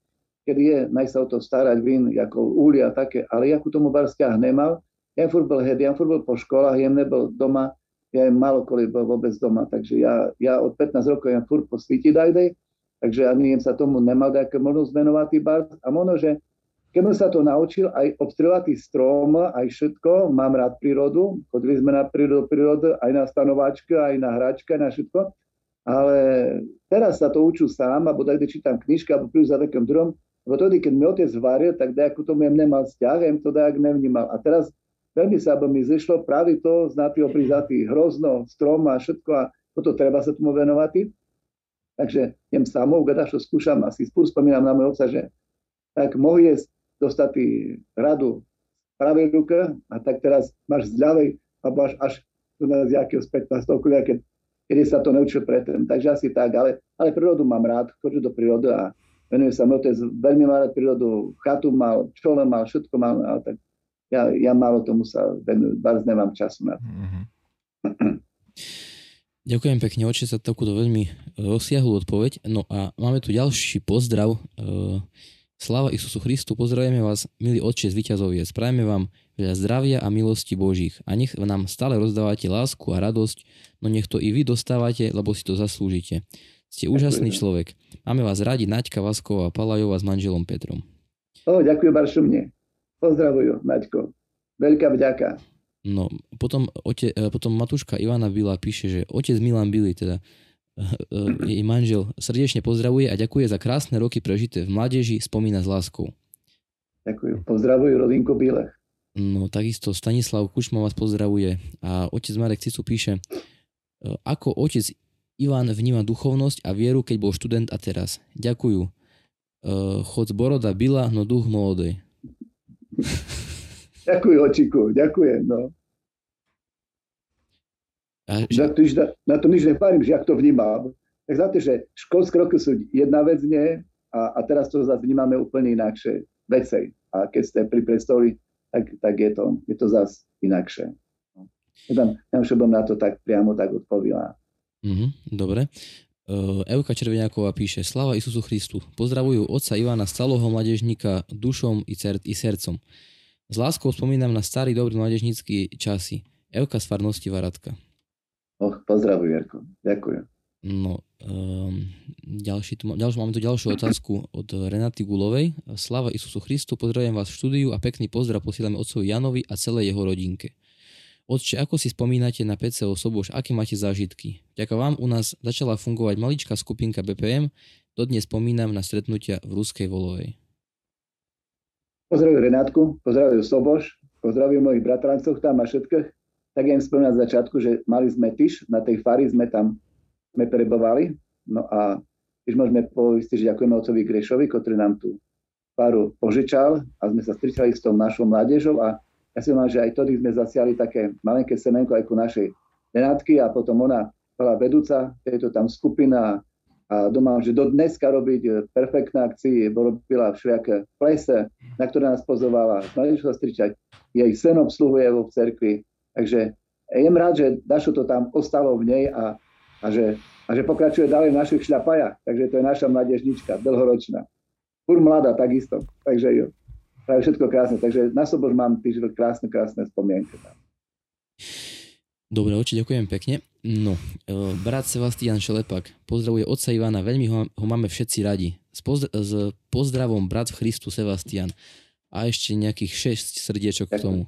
kedy je, naj sa o to starať, vín, ako úli a také, ale ja ku tomu bar vzťah nemal, ja furt bol head, ja furt bol po školách, ja nebol doma, ja málo koli bol vôbec doma, takže ja, ja od 15 rokov ja furt po sviti dajdej, takže ani sa tomu nemal nejaké možnosť venovať bar. A možno, že keď som sa to naučil, aj obstreľatý strom, aj všetko, mám rád prírodu, chodili sme na prírodu, prírodu aj na stanováčke, aj na hračke, na všetko, ale teraz sa to učú sám, alebo tak, čítam knižky, alebo prídu za takým druhom, lebo tedy, keď mi otec varil, tak dajako tomu jem nemal vzťah, jem to dajak nevnímal. A teraz veľmi sa mi zešlo práve to z natý oprizatý hrozno, strom a všetko a toto treba sa tomu venovať. Takže jem samou, gada, čo skúšam, asi spolu spomínam na môj otca, že tak mohol jesť dostať radu v pravej ruke a tak teraz máš z ľavej alebo až, až tu na z jakého 15 keď, kedy sa to neučil predtým. Takže asi tak, ale, ale prírodu mám rád, chodím do prírody a venujem sa otec veľmi má rád prírodu, chatu mal, čole mal, všetko mal, ale tak ja, ja málo tomu sa venujem, vás nemám času na to. Mm-hmm. Ďakujem pekne, oče, za takúto veľmi rozsiahlu odpoveď. No a máme tu ďalší pozdrav. Uh, Sláva Isusu Christu, pozdravujeme vás, milí Otče z Vyťazovie, sprajeme vám veľa zdravia a milosti Božích a nech nám stále rozdávate lásku a radosť, no nech to i vy dostávate, lebo si to zaslúžite. Ste úžasný ďakujem. človek. Máme vás radi Naďka Vasková Palajová s manželom Petrom. O, ďakujem bardzo mne. Pozdravujú, Naďko. Veľká vďaka. No, potom, ote, e, potom Matuška Ivana Bila píše, že otec Milan Bili, teda Eh, jej manžel srdečne pozdravuje a ďakuje za krásne roky prežité v mládeži, spomína s láskou. Ďakujem. Pozdravujú rodinku Bílech. No takisto Stanislav Kučma vás pozdravuje a otec Marek Cicu píše, eh, ako otec Ivan vníma duchovnosť a vieru, keď bol študent a teraz. Ďakujú. Eh, chod z boroda byla, no duch molodej. [laughs] Ďakujem, očiku, ďakujem. No. A, že... na, to, na to nič nepárím, že jak to vnímam. Tak znáte, že školské roky sú jedna vec, nie? A, a teraz to zase vnímame úplne inakšie veci. A keď ste pri predstavili, tak, tak je, to, je to zase inakšie. Neviem, neviem, na to tak priamo tak odpovedala. Mm-hmm, dobre. Uh, Evka Červeniaková píše Slava Isusu Christu. Pozdravujú otca Ivana Staloho mladežníka dušom i, cer- i srdcom. S láskou spomínam na starý dobrý mladežnícky časy. Evka z farnosti Varatka. Och, pozdravuj, Jarko. Ďakujem. No, um, ďalší, tu, ďalší, máme tu ďalšiu otázku od Renaty Gulovej. Slava Isusu Christu, pozdravujem vás v štúdiu a pekný pozdrav posielame otcovi Janovi a celej jeho rodinke. Otče, ako si spomínate na PCO Sobož, aké máte zážitky? Ďaká vám u nás začala fungovať maličká skupinka BPM, dodnes spomínam na stretnutia v Ruskej Volovej. Pozdravujem Renátku, pozdravujem Sobož, pozdravujem mojich bratrancov tam a všetkých tak ja im spomínam na začiatku, že mali sme tyš, na tej fary sme tam sme prebovali, no a tiež môžeme povedať, že ďakujeme otcovi Grešovi, ktorý nám tú faru požičal a sme sa stretali s tou našou mládežou. A ja si mám, že aj tedy sme zasiali také malenké semenko aj ku našej Renátky a potom ona bola vedúca tejto tam skupina a doma, že do dneska robiť perfektné akcie, robila všelijaké plese, na ktoré nás pozovala, snažili sa stričať. Jej sen obsluhuje vo cerkvi, Takže jem rád, že Dašo to tam ostalo v nej a, a, že, a že pokračuje ďalej v našich šľapajach. Takže to je naša mladežnička, dlhoročná. Fur mladá takisto. Takže jo. Práve všetko krásne. Takže na Sobož mám tiež krásne, krásne spomienky. Dobre, oči, ďakujem pekne. No, e, brat Sebastian Šelepak pozdravuje otca Ivana, veľmi ho, ho máme všetci radi. S, pozdra- s pozdravom brat v Christu Sebastian. A ešte nejakých 6 srdiečok k tomu.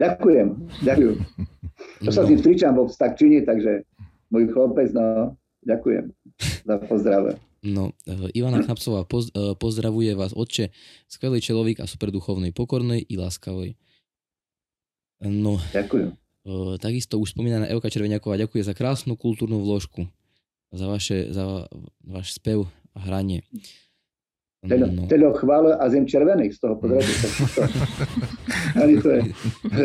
Ďakujem, ďakujem. To sa s tým stričam vo tak činí, takže môj chlopec, no, ďakujem za pozdrave. No, uh, Ivana [clears throat] Knapsová poz, uh, pozdravuje vás, otče, skvelý človek a super duchovnej, pokornej i láskavej. No, ďakujem. Uh, takisto už spomínaná Evka Červeniaková ďakuje za krásnu kultúrnu vložku, za, vaše, za váš spev a hranie. Teľo, no. teľo chvále a zem červený z toho podradu. [laughs] to je,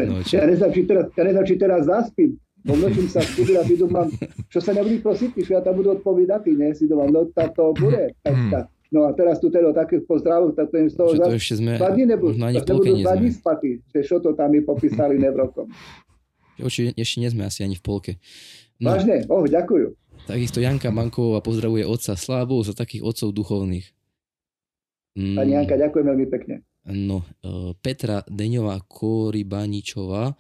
no, ja neznám, či teraz, ja neznám, či teraz zaspím. Bo nočím sa skúbil a si domám, čo sa nebudí prosiť, že ja tam budú odpovedať, ne? Si domám, no tak to bude. Tak, tak. No a teraz tu teda takých pozdravov, tak to im z toho za... to ešte sme, dva dní nebudú, nebudú dva dní spaty, že čo to tam mi popísali nevrokom. Oči, ešte nie sme asi ani v polke. No. Vážne? Oh, ďakujem. Takisto Janka Manková pozdravuje otca. Slávu za takých otcov duchovných. Pani Janka, ďakujem veľmi pekne. No, e, Petra Deňová Koribaničová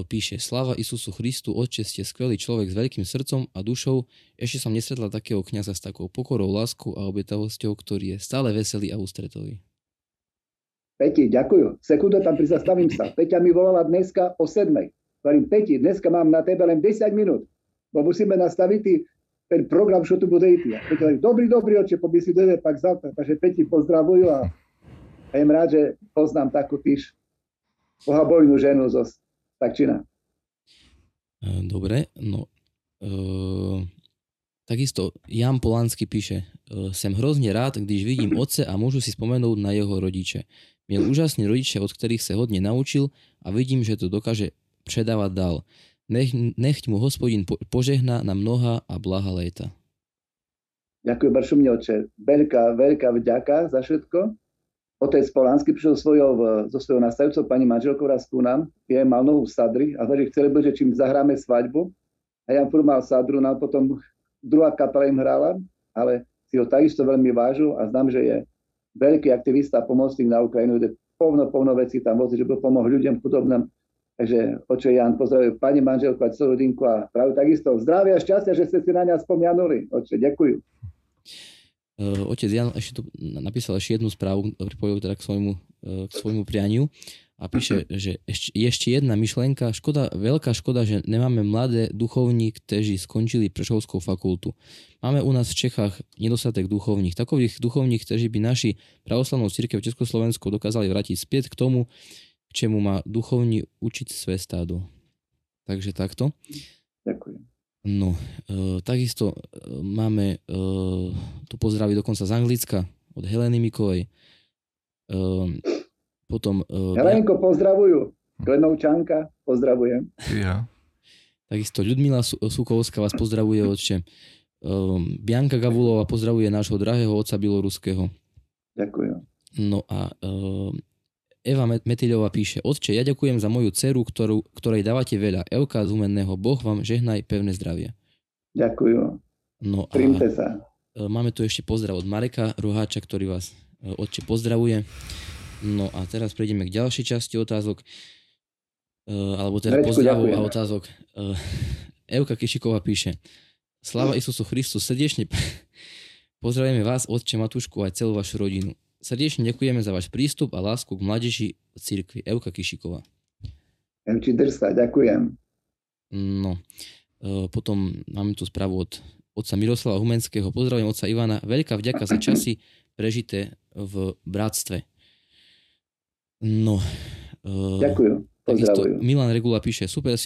píše Slava Isusu Christu, Otče, ste skvelý človek s veľkým srdcom a dušou. Ešte som nesretla takého kniaza s takou pokorou, láskou a obetavosťou, ktorý je stále veselý a ústretový. Peti, ďakujem. Sekundu tam prizastavím sa. Peťa mi volala dneska o 7. Hovorím, Peti, dneska mám na tebe len 10 minút, bo musíme nastaviť ten program, čo tu bude ísť. Peťa hovorí, dobrý, dobrý, oče, poby si dojde pak zavtra. Takže Peti pozdravujú a, a jem rád, že poznám takú týž bohabojnú ženu zo Stakčina. E, dobre, no e, takisto Jan Polánsky píše, e, sem hrozne rád, když vidím [clears throat] otce a môžu si spomenúť na jeho rodiče. Miel úžasní rodiče, od ktorých sa hodne naučil a vidím, že to dokáže předávať dál. Nech, nechť mu hospodin požehná na mnoha a blaha léta. Ďakujem bardzo mne, oče. Veľká, veľká vďaka za všetko. Otec Polánsky prišiel svojou, so svojou nastavujúcou pani manželkou raz ku nám, je mal novú sadry a že chceli by, že čím zahráme svadbu. A ja furt mal sadru, no a potom druhá kapela im hrala, ale si ho takisto veľmi vážil a znám, že je veľký aktivista a pomocník na Ukrajinu, kde povno, povno veci tam vozí, že by pomohol ľuďom chudobným. Takže oče Jan, pozdravujem pani manželku a celú rodinku a práve takisto zdravia a šťastia, že ste si na ňa spomianuli. Oče, ďakujem. Uh, otec Jan ešte tu napísal ešte jednu správu, pripojil teda k svojmu, uh, k svojmu prianiu a píše, [clears throat] že ešte, ešte jedna myšlenka, škoda, veľká škoda, že nemáme mladé duchovní, kteří skončili Prešovskú fakultu. Máme u nás v Čechách nedostatek duchovních. Takových duchovních, kteří by naši pravoslavnou církev Československu dokázali vrátiť späť k tomu, k čemu má duchovní učiť své stádo. Takže takto. Ďakujem. No, e, takisto e, máme e, tu pozdraví dokonca z Anglicka od Heleny Mikovej. E, potom... E, Helenko, pozdravujú. Klenovčanka, pozdravujem. Ja. Takisto Ľudmila Sukovská vás pozdravuje otče. E, Bianka Gavulova pozdravuje nášho drahého otca Bieloruského. Ďakujem. No a e, Eva Metiľová píše, Otče, ja ďakujem za moju dceru, ktorú, ktorej dávate veľa. Evka z umenného, Boh vám žehnaj pevné zdravie. Ďakujem. No a sa. E, máme tu ešte pozdrav od Mareka Roháča, ktorý vás e, otče pozdravuje. No a teraz prejdeme k ďalšej časti otázok. E, alebo teda pozdravov a otázok. Evka Kišiková píše, Slava Isusu Christu, srdečne [laughs] pozdravujeme vás, otče Matúšku, aj celú vašu rodinu. Srdečne ďakujeme za váš prístup a lásku k mladeži církvy. Euka Kišiková. Emči Drsa, ďakujem. No, e, potom máme tu správu od otca Miroslava Humenského. Pozdravujem otca Ivana. Veľká vďaka za časy prežité v bratstve. No. E, ďakujem. Takisto Milan Regula píše, super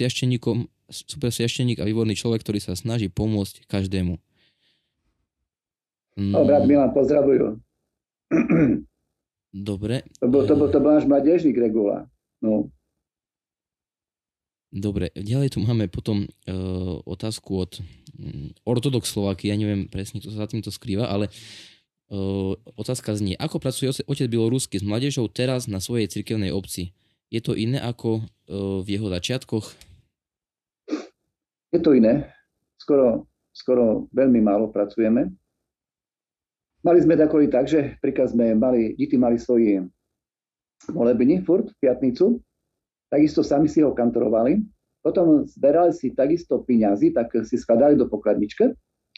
super siašteník a výborný človek, ktorý sa snaží pomôcť každému. No, brat Milan, pozdravujem. Dobre. To bol, to bol, to bol náš mladežník Regula. No. Dobre, ďalej tu máme potom uh, otázku od um, Ortodox Slovaky, ja neviem presne, kto sa za týmto skrýva, ale uh, otázka znie, ako pracuje otec Bielorusky s mladežou teraz na svojej cirkevnej obci? Je to iné ako uh, v jeho začiatkoch? Je to iné. Skoro, skoro veľmi málo pracujeme. Mali sme takový tak, že príklad sme mali, deti mali svoji molebni furt piatnicu, takisto sami si ho kantorovali, potom zberali si takisto piňazy, tak si skladali do pokladničke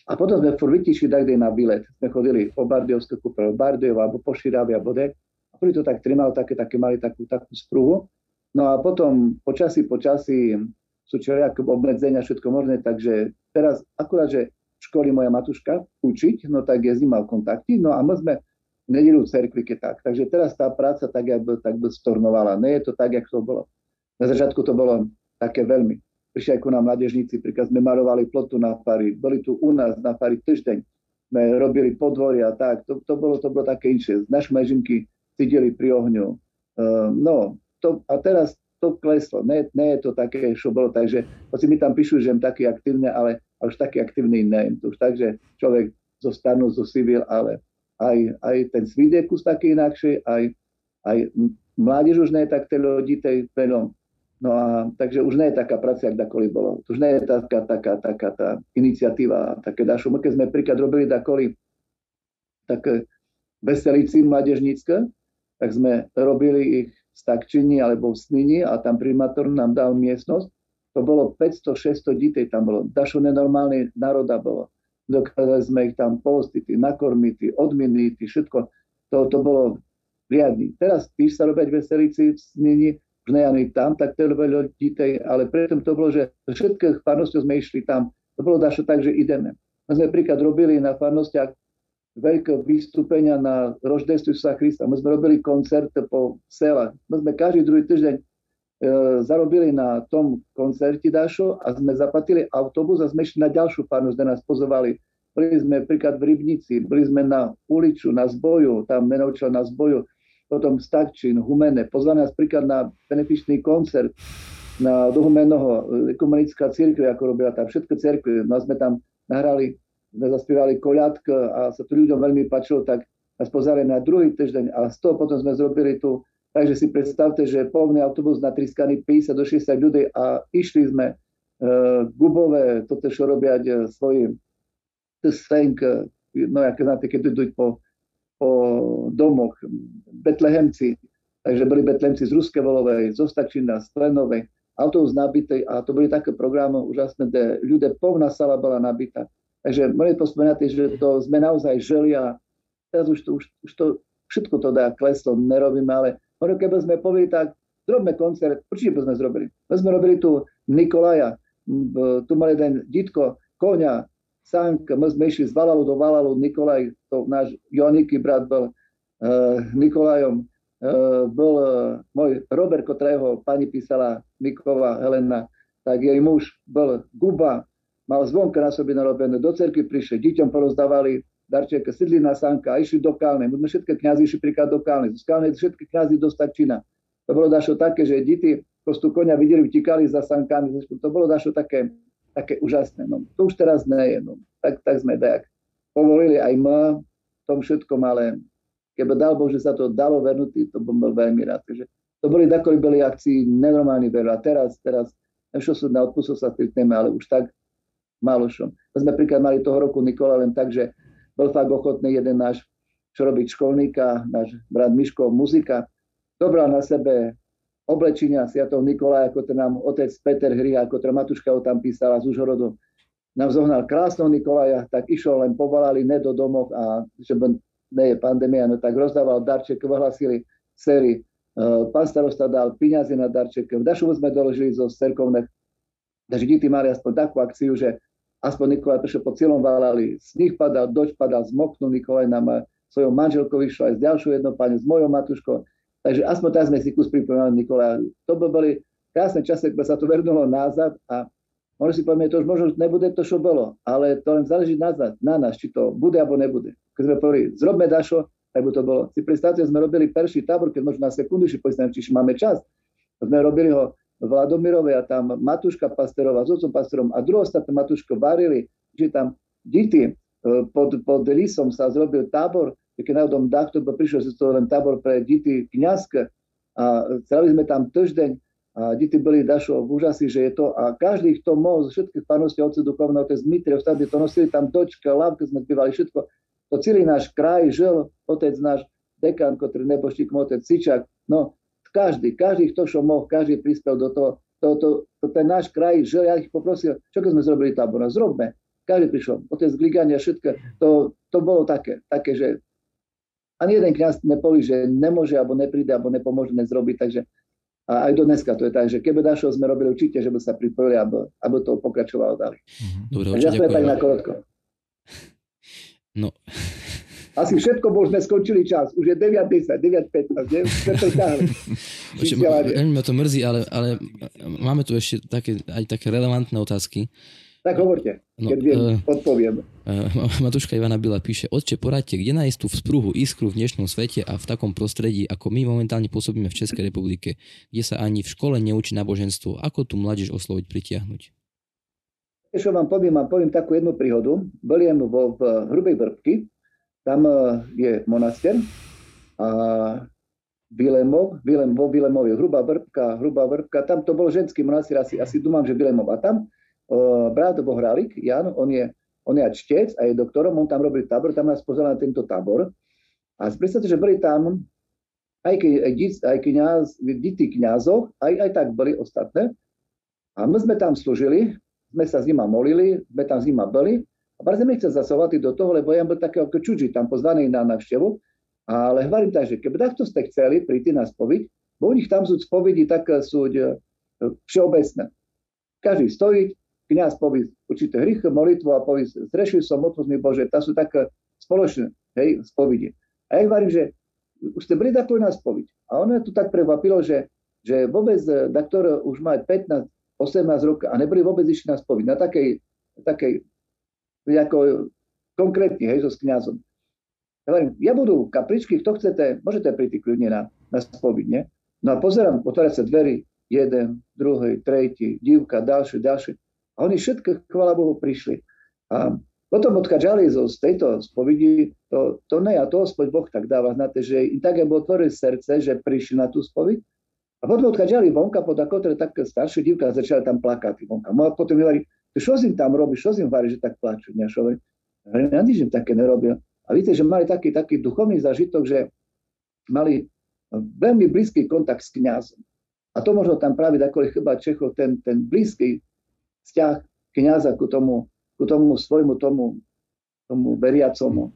a potom sme furt vytišli tak na bilet. Sme chodili po Bardiovské kúpe, Bardejov alebo po Širavy a bode. A prvý to tak trimal, také, také mali takú, takú sprúhu. No a potom počasí, počasí sú všelijaké obmedzenia, všetko možné, takže teraz akurát, že školy moja matuška učiť, no tak je zima v kontakte, no a my sme v nedelu v cerkvi, tak. Takže teraz tá práca tak, jak by, tak by stornovala. Nie je to tak, jak to bolo. Na začiatku to bolo také veľmi. Prišli aj ku nám mladežníci, príklad sme malovali plotu na fari, boli tu u nás na fari týždeň, sme robili podvory a tak, to, to, bolo, to bolo také inšie. Naš mežinky cítili pri ohňu. Uh, no, to, a teraz to kleslo. Nie, nie je to také, čo bolo. Takže hoci mi tam píšu, že som taký aktívne, ale už taký aktívny nie. To už tak, že človek zostanú zo civil, ale aj, aj ten svidekus taký inakšie, aj, aj mládež už nie je tak ľudí tej veľom. No a takže už nie je taká práca, ako dakoli bolo. Už nie je taká, taká, taká tá iniciatíva, také dašu. Keď sme príklad robili dakoli také veselici mládežnícke, tak sme robili ich Stakčini alebo v Snini a tam primátor nám dal miestnosť. To bolo 500-600 detí tam bolo. Dašo nenormálne národa bolo. Dokázali sme ich tam postiť, nakormiť, odminiť, všetko. To, to bolo riadny. Teraz tiež sa robia veselici v snení, v Nejany tam, tak to ľudí tej, ale predtým to bolo, že všetkých farností sme išli tam. To bolo dašo tak, že ideme. My sme príklad robili na farnostiach veľké vystúpenia na Roždestu sa Krista. My sme robili koncert po selách. My sme každý druhý týždeň zarobili na tom koncerte Dašo a sme zaplatili autobus a sme išli na ďalšiu farnosť, kde nás pozovali. Boli sme príklad v Rybnici, boli sme na uliču, na zboju, tam menovčil na zboju potom Stavčín, Humene, pozvali nás príklad na benefičný koncert na do Humenoho, ekumenická církev, ako robila tam všetky církve, no sme tam nahrali, sme zaspievali koľadk a sa to ľuďom veľmi páčilo, tak nás pozvali na druhý týždeň a z toho potom sme zrobili tu, takže si predstavte, že polný autobus na Triskany 50 do 60 ľudí a išli sme uh, gubové, toto čo robiať uh, svojim svenk, no aké znáte, keď idú po po domoch, betlehemci, takže boli betlehemci z Ruské Volovej, zo Stačina, z Klenovej, autobus nabitý a to boli také programy úžasné, kde ľudia, povná sala bola nabitá. Takže môžete pospomenať, že to sme naozaj želi a teraz už to, už, už to všetko to dá kleslo, nerobíme, ale možno keby sme povedali tak, zrobme koncert, určite by sme zrobili. My sme robili tu Nikolaja, tu mal jeden ditko, konia, Sank, my sme išli z Valalu do Valalu, Nikolaj, to náš Joaniky brat bol uh, Nikolajom, uh, bol uh, môj Robert, ktorého pani písala Mikova Helena, tak jej muž bol Guba, mal zvonka na sobe narobené, do cerky prišli, deťom porozdávali darček, na Sanka a išli do Kálnej. My sme všetky kniazy išli príklad do Kálnej. Z Kálnej všetky kniazy do Stačina. To bolo dašo také, že deti prostu konia videli, utíkali za sankami. To bolo dašo také také úžasné. No, to už teraz nie je. No. Tak, tak sme tak povolili aj my v tom všetkom, ale keby dal Boh, že sa to dalo vernúť, to bol veľmi rád. Takže to boli takové boli akcii nenormálne veľa. A teraz, teraz, nevšel som na odpustil sa tej téme, ale už tak málo šom. My sme príklad mali toho roku Nikola len tak, že bol fakt ochotný jeden náš, čo robiť školníka, náš brat Miško, muzika, dobral na sebe oblečenia Sviatov Nikolaja, ako to nám otec Peter Hry, ako to Matuška ho tam písala z Užhorodu, nám zohnal krásneho Nikolaja, tak išiel len povolali ne do domov a že ne je pandémia, no tak rozdával darček, vyhlasili sérii. Pán starosta dal peniaze na darček, v Dašovu sme doložili zo cerkovných, takže deti mali aspoň takú akciu, že aspoň Nikolaj prišiel po celom valali, sníh padal, doč padal, zmoknul Nikolaj nám svojou manželkou vyšlo aj s ďalšou jednou pani, s mojou matuškou, Takže aspoň tak sme si kus pripomínali Nikola. To by boli krásne časy, keď sa to vernulo nazad a možno si povieme, to už možno nebude to, čo bolo, ale to len záleží nazad, na nás, či to bude alebo nebude. Keď sme povedali, zrobme dašo, tak by to bolo. Si predstavte, sme robili perší tábor, keď možno na sekundu si povedzme, či máme čas. Sme robili ho v Vladomirovej a tam Matuška Pasterová s otcom Pasterom a druhostatné Matuško varili, že tam deti eh, pod, pod lisom sa zrobil tábor, keď náhodou takto prišiel si to len tábor pre deti kniazke a celý sme tam týždeň a deti boli dašo v úžasi, že je to a každý, kto mohol z všetkých paností otce duchovného, otec Dmitri, ostatní to nosili tam dočka, lávke sme zbývali všetko. To celý náš kraj žil, otec náš dekan, ktorý neboštík, otec Sičak, no každý, každý, kto čo mohol, každý prispel do toho, to, to, to, ten náš kraj žil, ja ich poprosil, čo keď sme zrobili tábor, zrobme. Každý prišiel, otec Gligania, všetko, to, to bolo také, také, že ani jeden kniaz nepovie, že nemôže, alebo nepríde, alebo nepomôže nezrobiť, takže a aj do dneska to je tak, že keby dašo sme robili určite, že by sa pripojili, aby, aby to pokračovalo ďalej. Mhm. Dobre, takže ja tak na korotko. No. Asi všetko, bo už sme skončili čas. Už je 9.10, 9.15, [laughs] Veľmi ma to mrzí, ale, ale máme tu ešte také, aj také relevantné otázky. Tak hovorte, no, keď viem, uh, odpoviem. Uh, [laughs] Matuška Ivana Bila píše, otče, poradte, kde nájsť tú vzpruhu, iskru v dnešnom svete a v takom prostredí, ako my momentálne pôsobíme v Českej republike, kde sa ani v škole neučí náboženstvo, ako tu mladíž osloviť, pritiahnuť? Čo vám poviem, vám poviem takú jednu príhodu. Boliem vo v Hrubej Vrbky, tam je monaster a Vilemov, Vilem, vo Vilemovi, Hrubá Vrbka, Hrubá Vrbka, tam to bol ženský monastier, asi, asi dúmam, že Vilemov. A tam brat Bohralik, Jan, on je, on je čtec a je doktorom, on tam robil tábor, tam nás pozval na tento tábor. A predstavte, že boli tam aj, keď, aj kniaz, dity kniazov, aj, aj tak boli ostatné. A my sme tam slúžili, sme sa s nima molili, sme tam s nima boli. A bardzo mi chce zasahovať do toho, lebo ja bol taký ako čudži tam pozvaný na návštevu. Ale hovorím tak, že keby takto ste chceli príti na spoviť, bo u nich tam sú spovedi tak sú e, všeobecné. Každý stojí, kniaz povie určité hrych, molitvu a povie, zrešil som, odpust Bože, to sú tak spoločné hej, spovedi. A ja hovorím, že už ste boli takto na spoviť. A ono tu tak prekvapilo, že, že vôbec doktor už má 15, 18 rokov a neboli vôbec išli na spoviť. Na takej, takej ako konkrétne, hej, so s kniazom. Ja hovorím, ja budú kapličky, kto chcete, môžete prísť kľudne na, na spoviť, nie? No a pozerám, otvárať sa dverí, jeden, druhý, tretí, divka, ďalší, ďalší. A oni všetko, chvála Bohu, prišli. A potom odkaďali zo, z tejto spovidí, to, to ne, a to hospod Boh tak dáva znate, že im tak bolo otvoril srdce, že prišli na tú spoviť. A potom odkaďali vonka, pod ako tak staršia divka začala tam plakať vonka. A potom mi hovorí, čo si tam robí, čo si im varí, že tak plačú. Ja hovorím, ja nič im také nerobil. A víte, že mali taký, taký duchovný zažitok, že mali veľmi blízky kontakt s kňazom. A to možno tam práve ako chyba Čechov, ten, ten blízky vzťah kňaza ku tomu, ku tomu svojmu tomu, tomu veriacomu.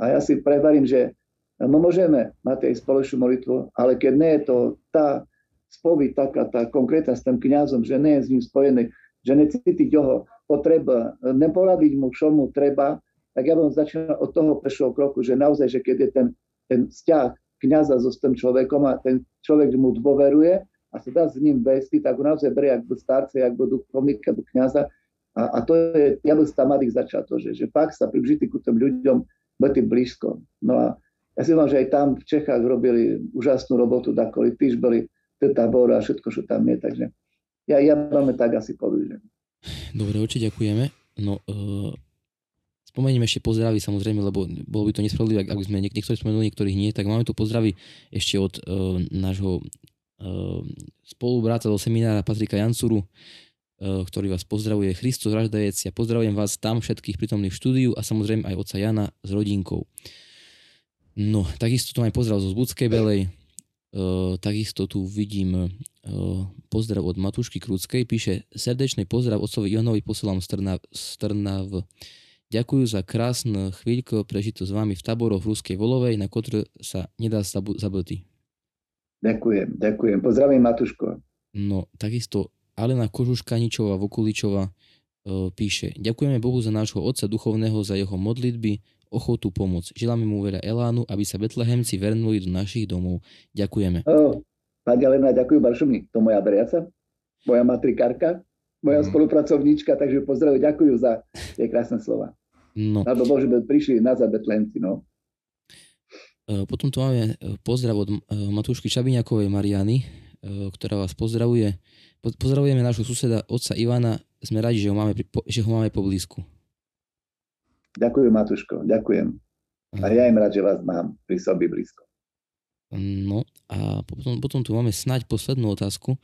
A ja si prevarím, že no môžeme mať aj spoločnú molitvu, ale keď nie je to tá spoviť, taká tá konkrétna s tým kňazom, že nie je s ním spojený, že necítiť jeho potreba, neporadiť mu, čo mu treba, tak ja bym začínal od toho prvého kroku, že naozaj, že keď je ten, ten vzťah kniaza so tým človekom a ten človek mu dôveruje a sa dá s ním vesti, tak ho naozaj berie ako starce, ako duchovníka, ako kniaza. A, a to je, ja bym tam mladých začal to, že, že fakt sa približiti ku tým ľuďom, byť blízko. No a ja si vám, že aj tam v Čechách robili úžasnú robotu, dakoli tiež boli tábor a všetko, čo tam je, takže ja, ja máme tak asi povedať. Dobre, určite ďakujeme. No, uh Spomeniem ešte pozdravy samozrejme, lebo bolo by to nespravodlivé, ak by sme niek- niektorí spomenuli, niektorých nie, tak máme tu pozdravy ešte od uh, nášho uh, spolubráta do seminára Patrika Jancuru, ktorý vás pozdravuje. Christo Raždajec, ja pozdravujem vás tam všetkých prítomných v štúdiu a samozrejme aj oca Jana s rodinkou. No, takisto tu aj pozdrav zo Zbudskej Belej, takisto tu vidím uh, pozdrav od Matušky Krúckej. Píše, srdečný pozdrav otcovi Ivanovi posielam z Trnav. Ďakujem za krásnu chvíľku prežitú s vami v táboroch v Ruskej Volovej, na ktorú sa nedá zabudnúť. Ďakujem, ďakujem. Pozdravím Matuško. No, takisto Alena Kožuškaničová Vokuličová e, píše Ďakujeme Bohu za nášho otca duchovného, za jeho modlitby, ochotu pomôcť. Želáme mu veľa elánu, aby sa Betlehemci vernuli do našich domov. Ďakujeme. Oh, pani Alena, ďakujem Baršomi. To moja veriaca, moja matrikárka, moja mm. spolupracovníčka, takže pozdravujem, ďakujem za tie krásne slova. No. Alebo Bože, prišli na Betlenci, no. E, potom tu máme e, pozdrav od e, Matúšky Čabiňakovej Mariany, ktorá vás pozdravuje. Pozdravujeme nášho suseda, otca Ivana. Sme radi, že ho máme, že ho máme poblízku. Ďakujem, Matúško, ďakujem. A ja im rád, že vás mám pri sobi blízko. No a potom, potom tu máme snať poslednú otázku,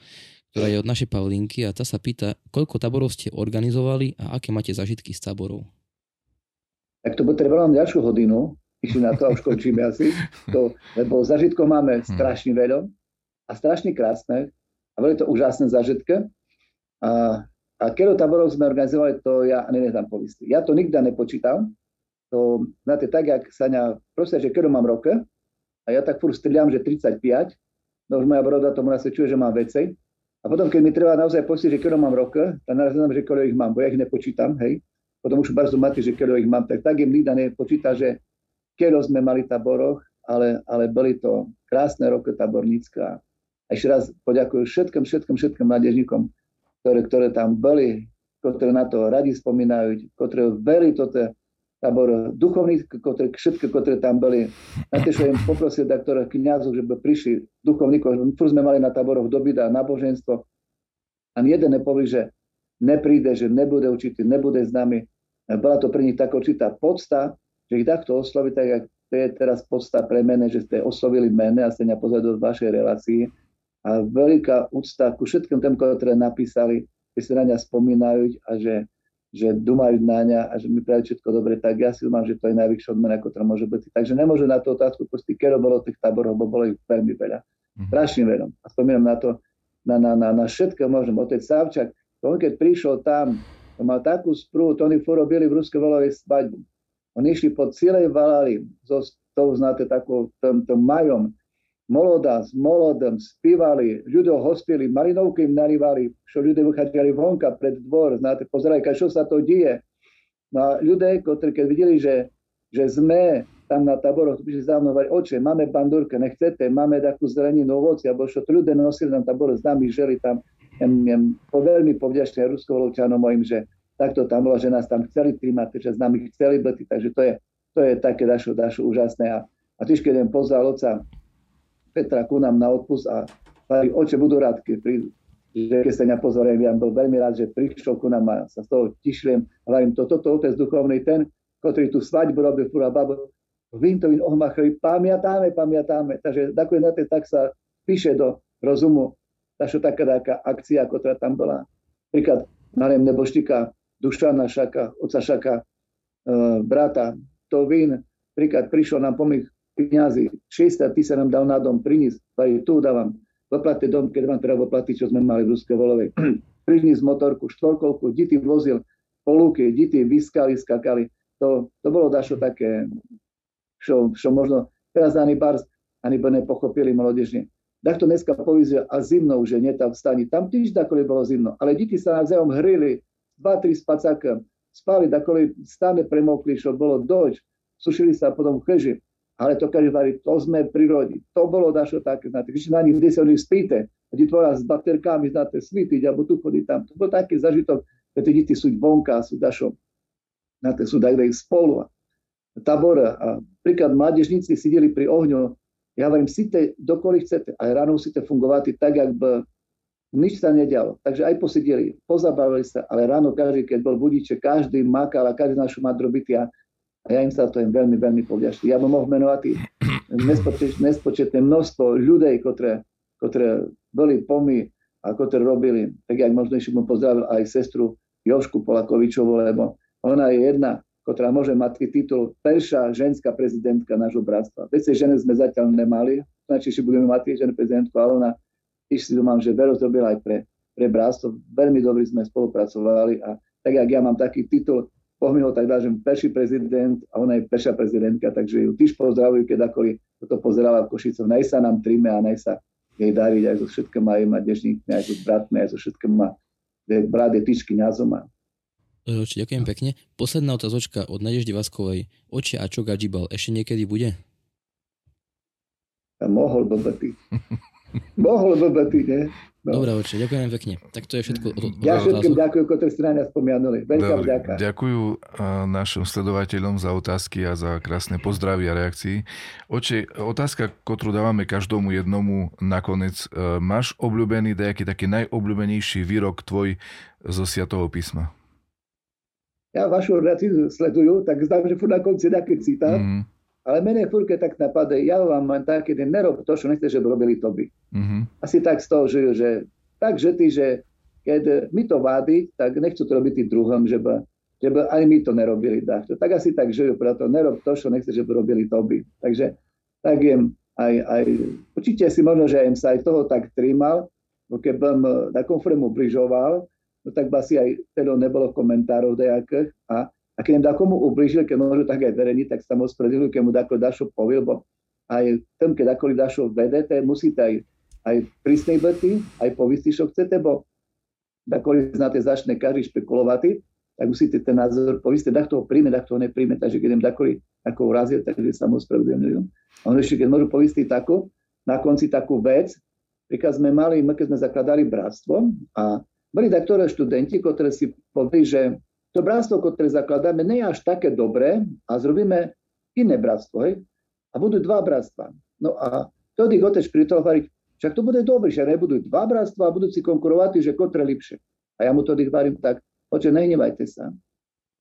ktorá je od našej Pavlinky a tá sa pýta, koľko taborov ste organizovali a aké máte zažitky z táborov? tak to len ďalšiu hodinu, išli na to a už končíme asi, to, lebo zažitkov máme hm. strašne veľa a strašne krásne a boli to úžasné zažitky. A, a keď táborov sme organizovali, to ja neznám povistý. Ja to nikdy nepočítam. To, znáte, tak, jak sa ňa, proste, že keď mám rok, a ja tak furt strieľam, že 35, no už moja broda tomu nasvedčuje, že mám veci. A potom, keď mi treba naozaj postiť, že keď mám rok, tak naraz že koľko ich mám, bo ja ich nepočítam, hej potom už bardzo máte, že keď ich mám, tak tak im nikto nepočíta, že keď sme mali taboroch, ale, ale boli to krásne roky tabornícka. A ešte raz poďakujem všetkým, všetkým, všetkým mládežníkom, ktoré, ktoré tam boli, ktoré na to radi spomínajú, ktoré veri toto tábor duchovní, ktoré, všetky, ktoré tam boli. Na to, im poprosil doktora kniazov, že by prišli duchovníkov. Furt sme mali na táboroch dobyť a náboženstvo. Ani jeden nepovedal, že nepríde, že nebude určitý, nebude s nami. Bola to pre nich taká určitá podsta, že ich takto osloviť, tak jak to je teraz podsta pre mene, že ste oslovili mene a ste mňa pozreli do vašej relácii. A veľká úcta ku všetkým tým, ktoré napísali, že si na ňa spomínajú a že, že dumajú na ňa a že mi praví všetko dobre, tak ja si mám, že to je najvyššia odmena, to môže byť. Takže nemôžu na tú otázku pustiť, keď bolo tých táborov, bo bolo ich veľmi veľa. Mhm. Strašne veľa. A spomínam na to, na, na, na, na všetko môžem. Otec Savčak, on keď prišiel tam, to mal takú sprú, to oni robili v Ruskej valovej svadbu. Oni išli po celej Valali so to znáte takou, tom, tom majom, moloda s molodom spívali, ľudia hostili, marinovky im narývali, čo ľudia vychádzali vonka pred dvor, znáte, pozerali, čo sa to deje. No a ľudia, ktorí keď videli, že, že sme tam na taboroch, prišli za mnou, oče, máme bandurke, nechcete, máme takú zeleninu, ovoci, alebo čo to ľudia nosili na tabor s nami, žili tam, jem, jem, po veľmi povďačný ruskovolovčanom mojim, že takto tam bolo, že nás tam chceli príjmať, že s nami chceli byť, takže to je, to je také dašo, dašo úžasné. A, a tiež keď jem pozval oca Petra ku nám na odpust a hovorí, oče, budú rád, keď prídu. Že keď sa mňa ja bol veľmi rád, že prišiel ku nám a sa z toho tišliem. Hovorím, toto to, otec duchovný, ten, ktorý tu svadbu robil, fura babo, Vintovin ohmachli, pamiatáme, pamiatáme. Takže nakoniec na tak sa píše do rozumu taša taká, taká akcia, ktorá tam bola. Príklad, neviem, neboštika, Dušana Šaka, oca Šaka, e, brata, to vín, príklad, prišiel nám pomých peniazy, 60 tisíc nám dal na dom, priniesť, aj tu dávam, zaplate dom, keď vám treba zaplatiť, čo sme mali v Ruskej volovej. [clears throat] priniesť motorku, štvorkolku, deti vozil po lúke, deti vyskali, skakali. To, to bolo dašo také, čo, čo možno teraz ani bars, ani by nepochopili mladežne. Takto dneska povízia a zimnou, že nie tam vstani. Tam tiež takoli bolo zimno, ale deti sa navzájom hrili, dva, tri spacáka, spali, takoli stále premokli, čo bolo doč, sušili sa potom v cheži ale to keď hovorí, to sme v prírode. To bolo dašo také, znáte, když na nich, kde sa oni spíte, a ti tvoja s baterkami, znáte, svítiť, alebo tu chodí tam. To bol taký zažitok, že tí deti sú vonka, sú dašo, znáte, sú takde spolu. Tabor a príklad mládežníci sedeli pri ohňu, ja hovorím, síte, dokoli chcete, aj ráno musíte fungovať tak, jak by nič sa nedialo. Takže aj posedeli, pozabavili sa, ale ráno každý, keď bol budíček, každý makal a každý našu madrobity a ja im sa to im veľmi, veľmi povďačný. Ja by mohol menovať nespočetné, nespočetné množstvo ľudí, ktoré, ktoré boli pomy a ktoré robili. Tak jak možno ešte pozdravil aj sestru Jošku Polakovičovú, lebo ona je jedna, ktorá môže mať titul perša ženská prezidentka nášho bratstva. Veci ženy sme zatiaľ nemali, znači, že budeme mať ženu prezidentku, ale ona tiež si domám, že veľa zrobila aj pre, pre bratstvo. Veľmi dobre sme spolupracovali a tak, jak ja mám taký titul ho tak dá, že peší prezident a ona je peša prezidentka, takže ju tiež pozdravujú, keď ako toto pozerala v Košicoch. Naj sa nám tríme a naj sa jej dariť aj so všetkými aj dežníkmi, aj so bratmi, aj so všetkými brat je tyčky ňazoma. Oči, ďakujem pekne. Posledná otázočka od Nadeždy Vaskovej. Oči a čo Gadžibal ešte niekedy bude? A mohol byť. mohol byť, nie? No. Dobre, oče, ďakujem pekne. Tak to je všetko. Od, od ja všetkým ďakujem, ktorí ste na nás spomianuli. Veľká vďaka. Ďakujem našim sledovateľom za otázky a za krásne pozdravy a reakcie. Oče, otázka, ktorú dávame každomu jednomu nakoniec. E, máš obľúbený nejaký taký najobľúbenejší výrok tvoj zo Sviatého písma? Ja vašu reakciu sledujú, tak zdám, že furt na konci nejaký citát. Mm-hmm ale mene furke tak napadá, ja vám mám taký, ten nerob to, čo nechceš, že by robili to by. Mm-hmm. Asi tak z toho žijú, že tak, že ty, že keď my to vádi, tak nechcú to robiť druhom, že by, že by aj my to nerobili. Tak, tak asi tak žijú, preto nerob to, čo nechceš, že by robili to by. Takže tak jem aj, aj, určite si možno, že im sa aj toho tak trímal, keď som na konfremu bližoval, no tak by asi aj teda nebolo komentárov nejakých a a keď im komu ublížil, keď môžu tak aj verejní, tak sa mu keď mu dako dašo povie, lebo aj tom, keď ako dašo vedete, musíte aj, aj prísnej bety, aj povisti, čo chcete, bo dakoli znáte začne každý špekulovať, tak musíte ten názor povisti, tak toho príjme, tak toho nepríjme, takže keď im dakoli ako urazil, takže sa mu. A on ešte, keď môžu povisti takú, na konci takú vec, príklad sme mali, keď sme zakladali bratstvo a boli taktoré študenti, ktorí si povedali, že to bratstvo, ktoré zakladáme, nie je až také dobré a zrobíme iné bratstvo. Hej? A budú dva bratstva. No a vtedy otec toho hovorí, však to bude dobré, že nebudú dva bratstva a budú si konkurovať, že kotre lepšie. A ja mu tedy hovorím tak, oče, nehnevajte sa.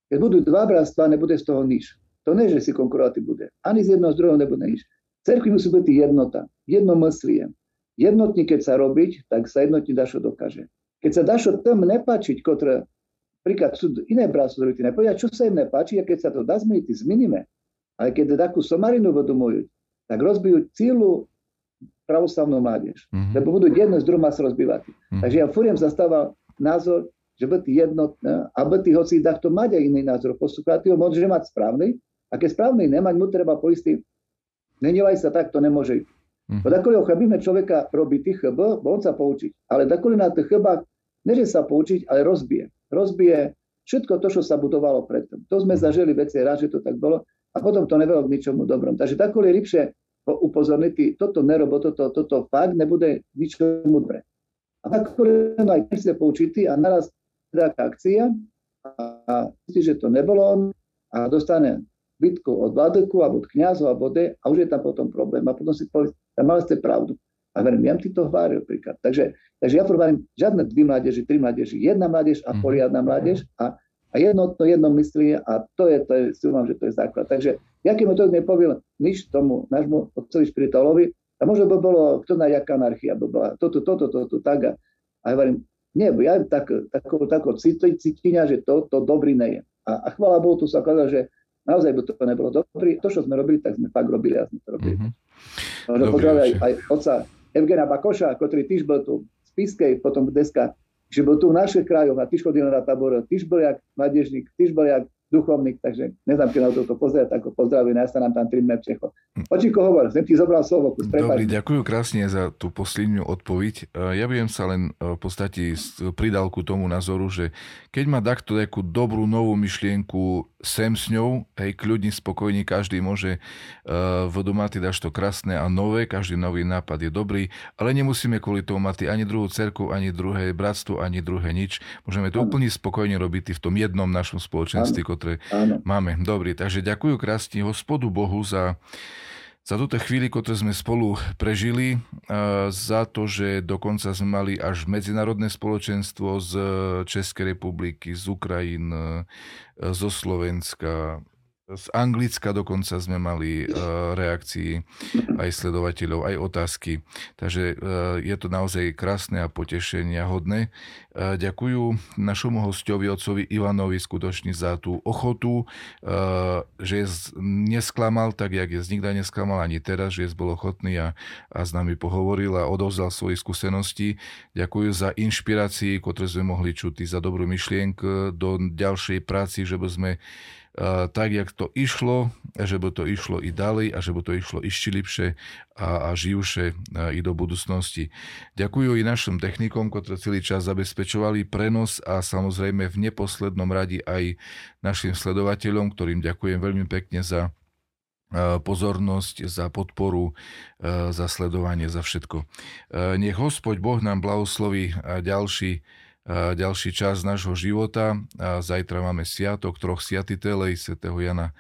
Keď budú dva bratstva, nebude z toho nič. To nie, že si konkurovať bude. Ani z jedného z druhého nebude nič. Cerkvi musí byť jednota, jednomyslie. Jednotní, keď sa robiť, tak sa jednotní dašo dokáže. Keď sa dašo tam nepáčiť, kotre Príklad sú iné bratstvo, ktoré nepovedia, čo sa im nepáči, a keď sa to dá zmeniť, zmeníme. Ale keď takú somarinu vedomujú, tak rozbijú celú pravoslavnú mládež. Mm-hmm. Lebo budú jedno z druhým sa rozbívať. Mm-hmm. Takže ja furiem zastával názor, že byť jednotné a byť hoci takto mať aj iný názor. Postupať ho môže mať správny, a keď správny nemať, mu treba poistý Nenevaj sa tak, to nemôže ísť. Mm. Bo dakoli chabíme človeka robiť tých chyb, bo on sa poučiť. Ale dakoli na tých chybách neže sa poučiť, ale rozbije. Rozbije všetko to, čo sa budovalo predtým. To sme zažili veci, rád, že to tak bolo. A potom to nevedlo k ničomu dobrom. Takže dakoli lepšie upozorniť, toto nerobo, toto, toto fakt nebude ničomu dobre. A no aj keď ste a naraz taká akcia a myslí, že to nebolo on a dostane bitku od vladeku alebo od kniazov alebo de, a už je tam potom problém. A potom si povie, mali ste pravdu. A verím, ja ti to hovoril príklad. Takže, takže ja hovorím, žiadne dvi mládeži, tri mládeži, jedna mládež a mhm. poriadna mládež a, a jednotno, myslí a to je, to je, si že to je základ. Takže ja keď mu to nepoviem nič tomu nášmu otcovi špiritolovi, a možno by bolo, kto na jaká anarchia by bola, toto, toto, toto, tak a, a hovorím, nie, ja tak, takou, takou cítiňa, že to, to dobrý nie je. A, a chvála Bohu, tu sa kladá, že naozaj by to nebolo dobré. To, čo sme robili, tak sme fakt robili a sme to robili. Mm-hmm. Pozdravujem aj, aj otca Evgena Bakoša, ktorý tiež bol tu v Spiskej, potom dneska, že bol tu v našich krajoch a tiež chodil na tábor, tiež bol jak mladežník, tiež bol jak duchovník, takže neznám, keď na toto pozerať, tak ho pozdravujem, ja sa nám tam trimne Čecho. Očíko hovor, som ti zobral slovo. Kus, Dobrý, ďakujem krásne za tú poslednú odpoveď. Ja by sa len e, v podstate pridal ku tomu názoru, že keď má takto takú dobrú novú myšlienku sem s ňou, hej, kľudne, spokojne, každý môže uh, v mať dáš to krásne a nové, každý nový nápad je dobrý, ale nemusíme kvôli tomu mať ani druhú cerku, ani druhé bratstvo, ani druhé nič. Môžeme to ano. úplne spokojne robiť v tom jednom našom spoločenstve, ktoré máme. Dobrý, takže ďakujem krásne hospodu Bohu za za túto chvíli, ktoré sme spolu prežili, za to, že dokonca sme mali až medzinárodné spoločenstvo z Českej republiky, z Ukrajín, zo Slovenska, z Anglicka dokonca sme mali uh, reakcií aj sledovateľov, aj otázky. Takže uh, je to naozaj krásne a potešenia hodné. Uh, ďakujú našomu hostovi, otcovi Ivanovi, skutočne za tú ochotu, uh, že nesklamal tak, jak je nikda nesklamal ani teraz, že bol ochotný a, a s nami pohovoril a odovzdal svoje skúsenosti. Ďakujú za inšpirácii, ktoré sme mohli čuť, za dobrú myšlienku do ďalšej práci, že by sme tak, jak to išlo, že by to išlo i ďalej a že by to išlo ešte lepšie a, a živšie i do budúcnosti. Ďakujú i našim technikom, ktorí celý čas zabezpečovali prenos a samozrejme v neposlednom radi aj našim sledovateľom, ktorým ďakujem veľmi pekne za pozornosť, za podporu, za sledovanie, za všetko. Nech Hospod Boh nám blahosloví ďalší ďalší čas nášho života. A zajtra máme sviatok troch sviatitelej, svätého Jana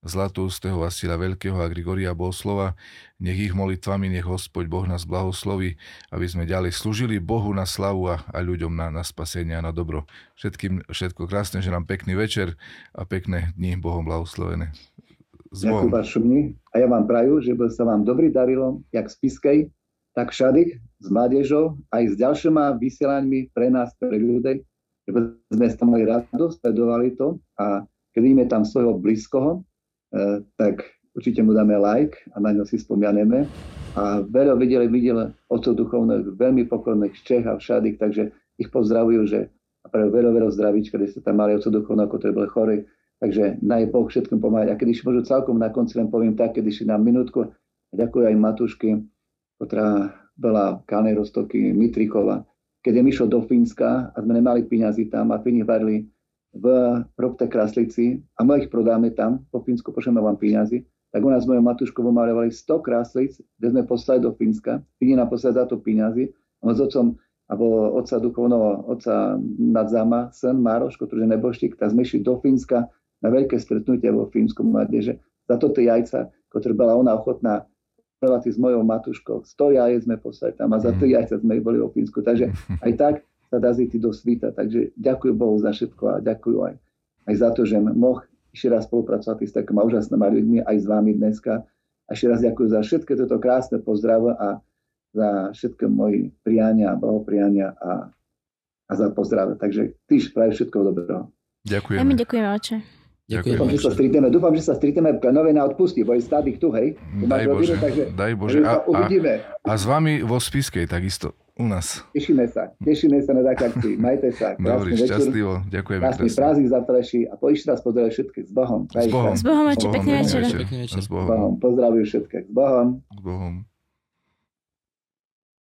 Zlatústeho, Vasila Veľkého a Grigoria Boslova. Nech ich molitvami, nech Hospod Boh nás blahosloví, aby sme ďalej slúžili Bohu na slavu a, a ľuďom na, na spasenie a na dobro. Všetkým všetko krásne, že nám pekný večer a pekné dni Bohom blahoslovené. Ďakujem vás a ja vám praju, že by sa vám dobrý darilo, jak z Piskej, tak všade s mládežou, aj s ďalšíma vysielaňmi pre nás, pre ľudí, že sme sa mali radosť, sledovali to a keď vidíme tam svojho blízkoho, eh, tak určite mu dáme like a na ňo si spomianeme. A veľa videli, videli otcov duchovných, veľmi pokorných z Čech a všade, takže ich pozdravujú, že a pre veľa, veľa zdravíčka, kde sa tam mali otcov duchovných, ako to boli chorí. Takže naj Boh všetkým pomáhať. A keď môžu celkom na konci len poviem tak, keď si nám minútku, ďakujem aj Matušky, ktorá bola Kalnej Rostoky, Mitrikova. Keď je myšlo do Fínska a sme nemali peniazy tam a Fíni varili v Robte Kraslici a my ich prodáme tam, po Fínsku pošleme vám peniazy, tak u nás mojou Matuškou malovali 100 kráslic, kde sme poslali do Fínska. Fíni nám poslali za to peniazy. A s otcom, alebo otca duchovného, otca Nadzama, sen Mároš, ktorý je neboštík, tak sme išli do Fínska na veľké stretnutie vo Fínsku mládeže. Za toto jajca, ktoré bola ona ochotná relácii s mojou matuškou. 100 jajec sme poslali tam a za to mhm. jajca sme boli v Fínsku. Takže [laughs] aj tak sa dá zíti do svita. Takže ďakujem Bohu za všetko a ďakujem aj, aj za to, že moh ešte raz spolupracovať s takými úžasnými ľuďmi aj s vami dneska. A ešte raz ďakujem za všetky toto krásne pozdrav a za všetko moje priania, blahopriania a, a za pozdrav. Takže tyž praje všetko dobrého. Ďakujem. Ja mi ďakujem, oče. Ďakujem. Dúfam, že sa stretneme, dúfam, že sa stretneme nové na odpustí, bo je stády tu, hej? Daj Bože, rodinu, takže, daj Bože. A, a, a s vami vo Spiskej takisto. U nás. Tešíme sa. Tešíme sa na také akcii. [laughs] Majte sa. Dobrý, šťastlivo. Ďakujeme. Krásny prázdnik za a po ešte raz pozdravujem všetkých s Bohom. S Bohom. S Bohom. S Bohom. Pekný večer. S Bohom. Pozdravujem všetkých. S Bohom. S Bohom.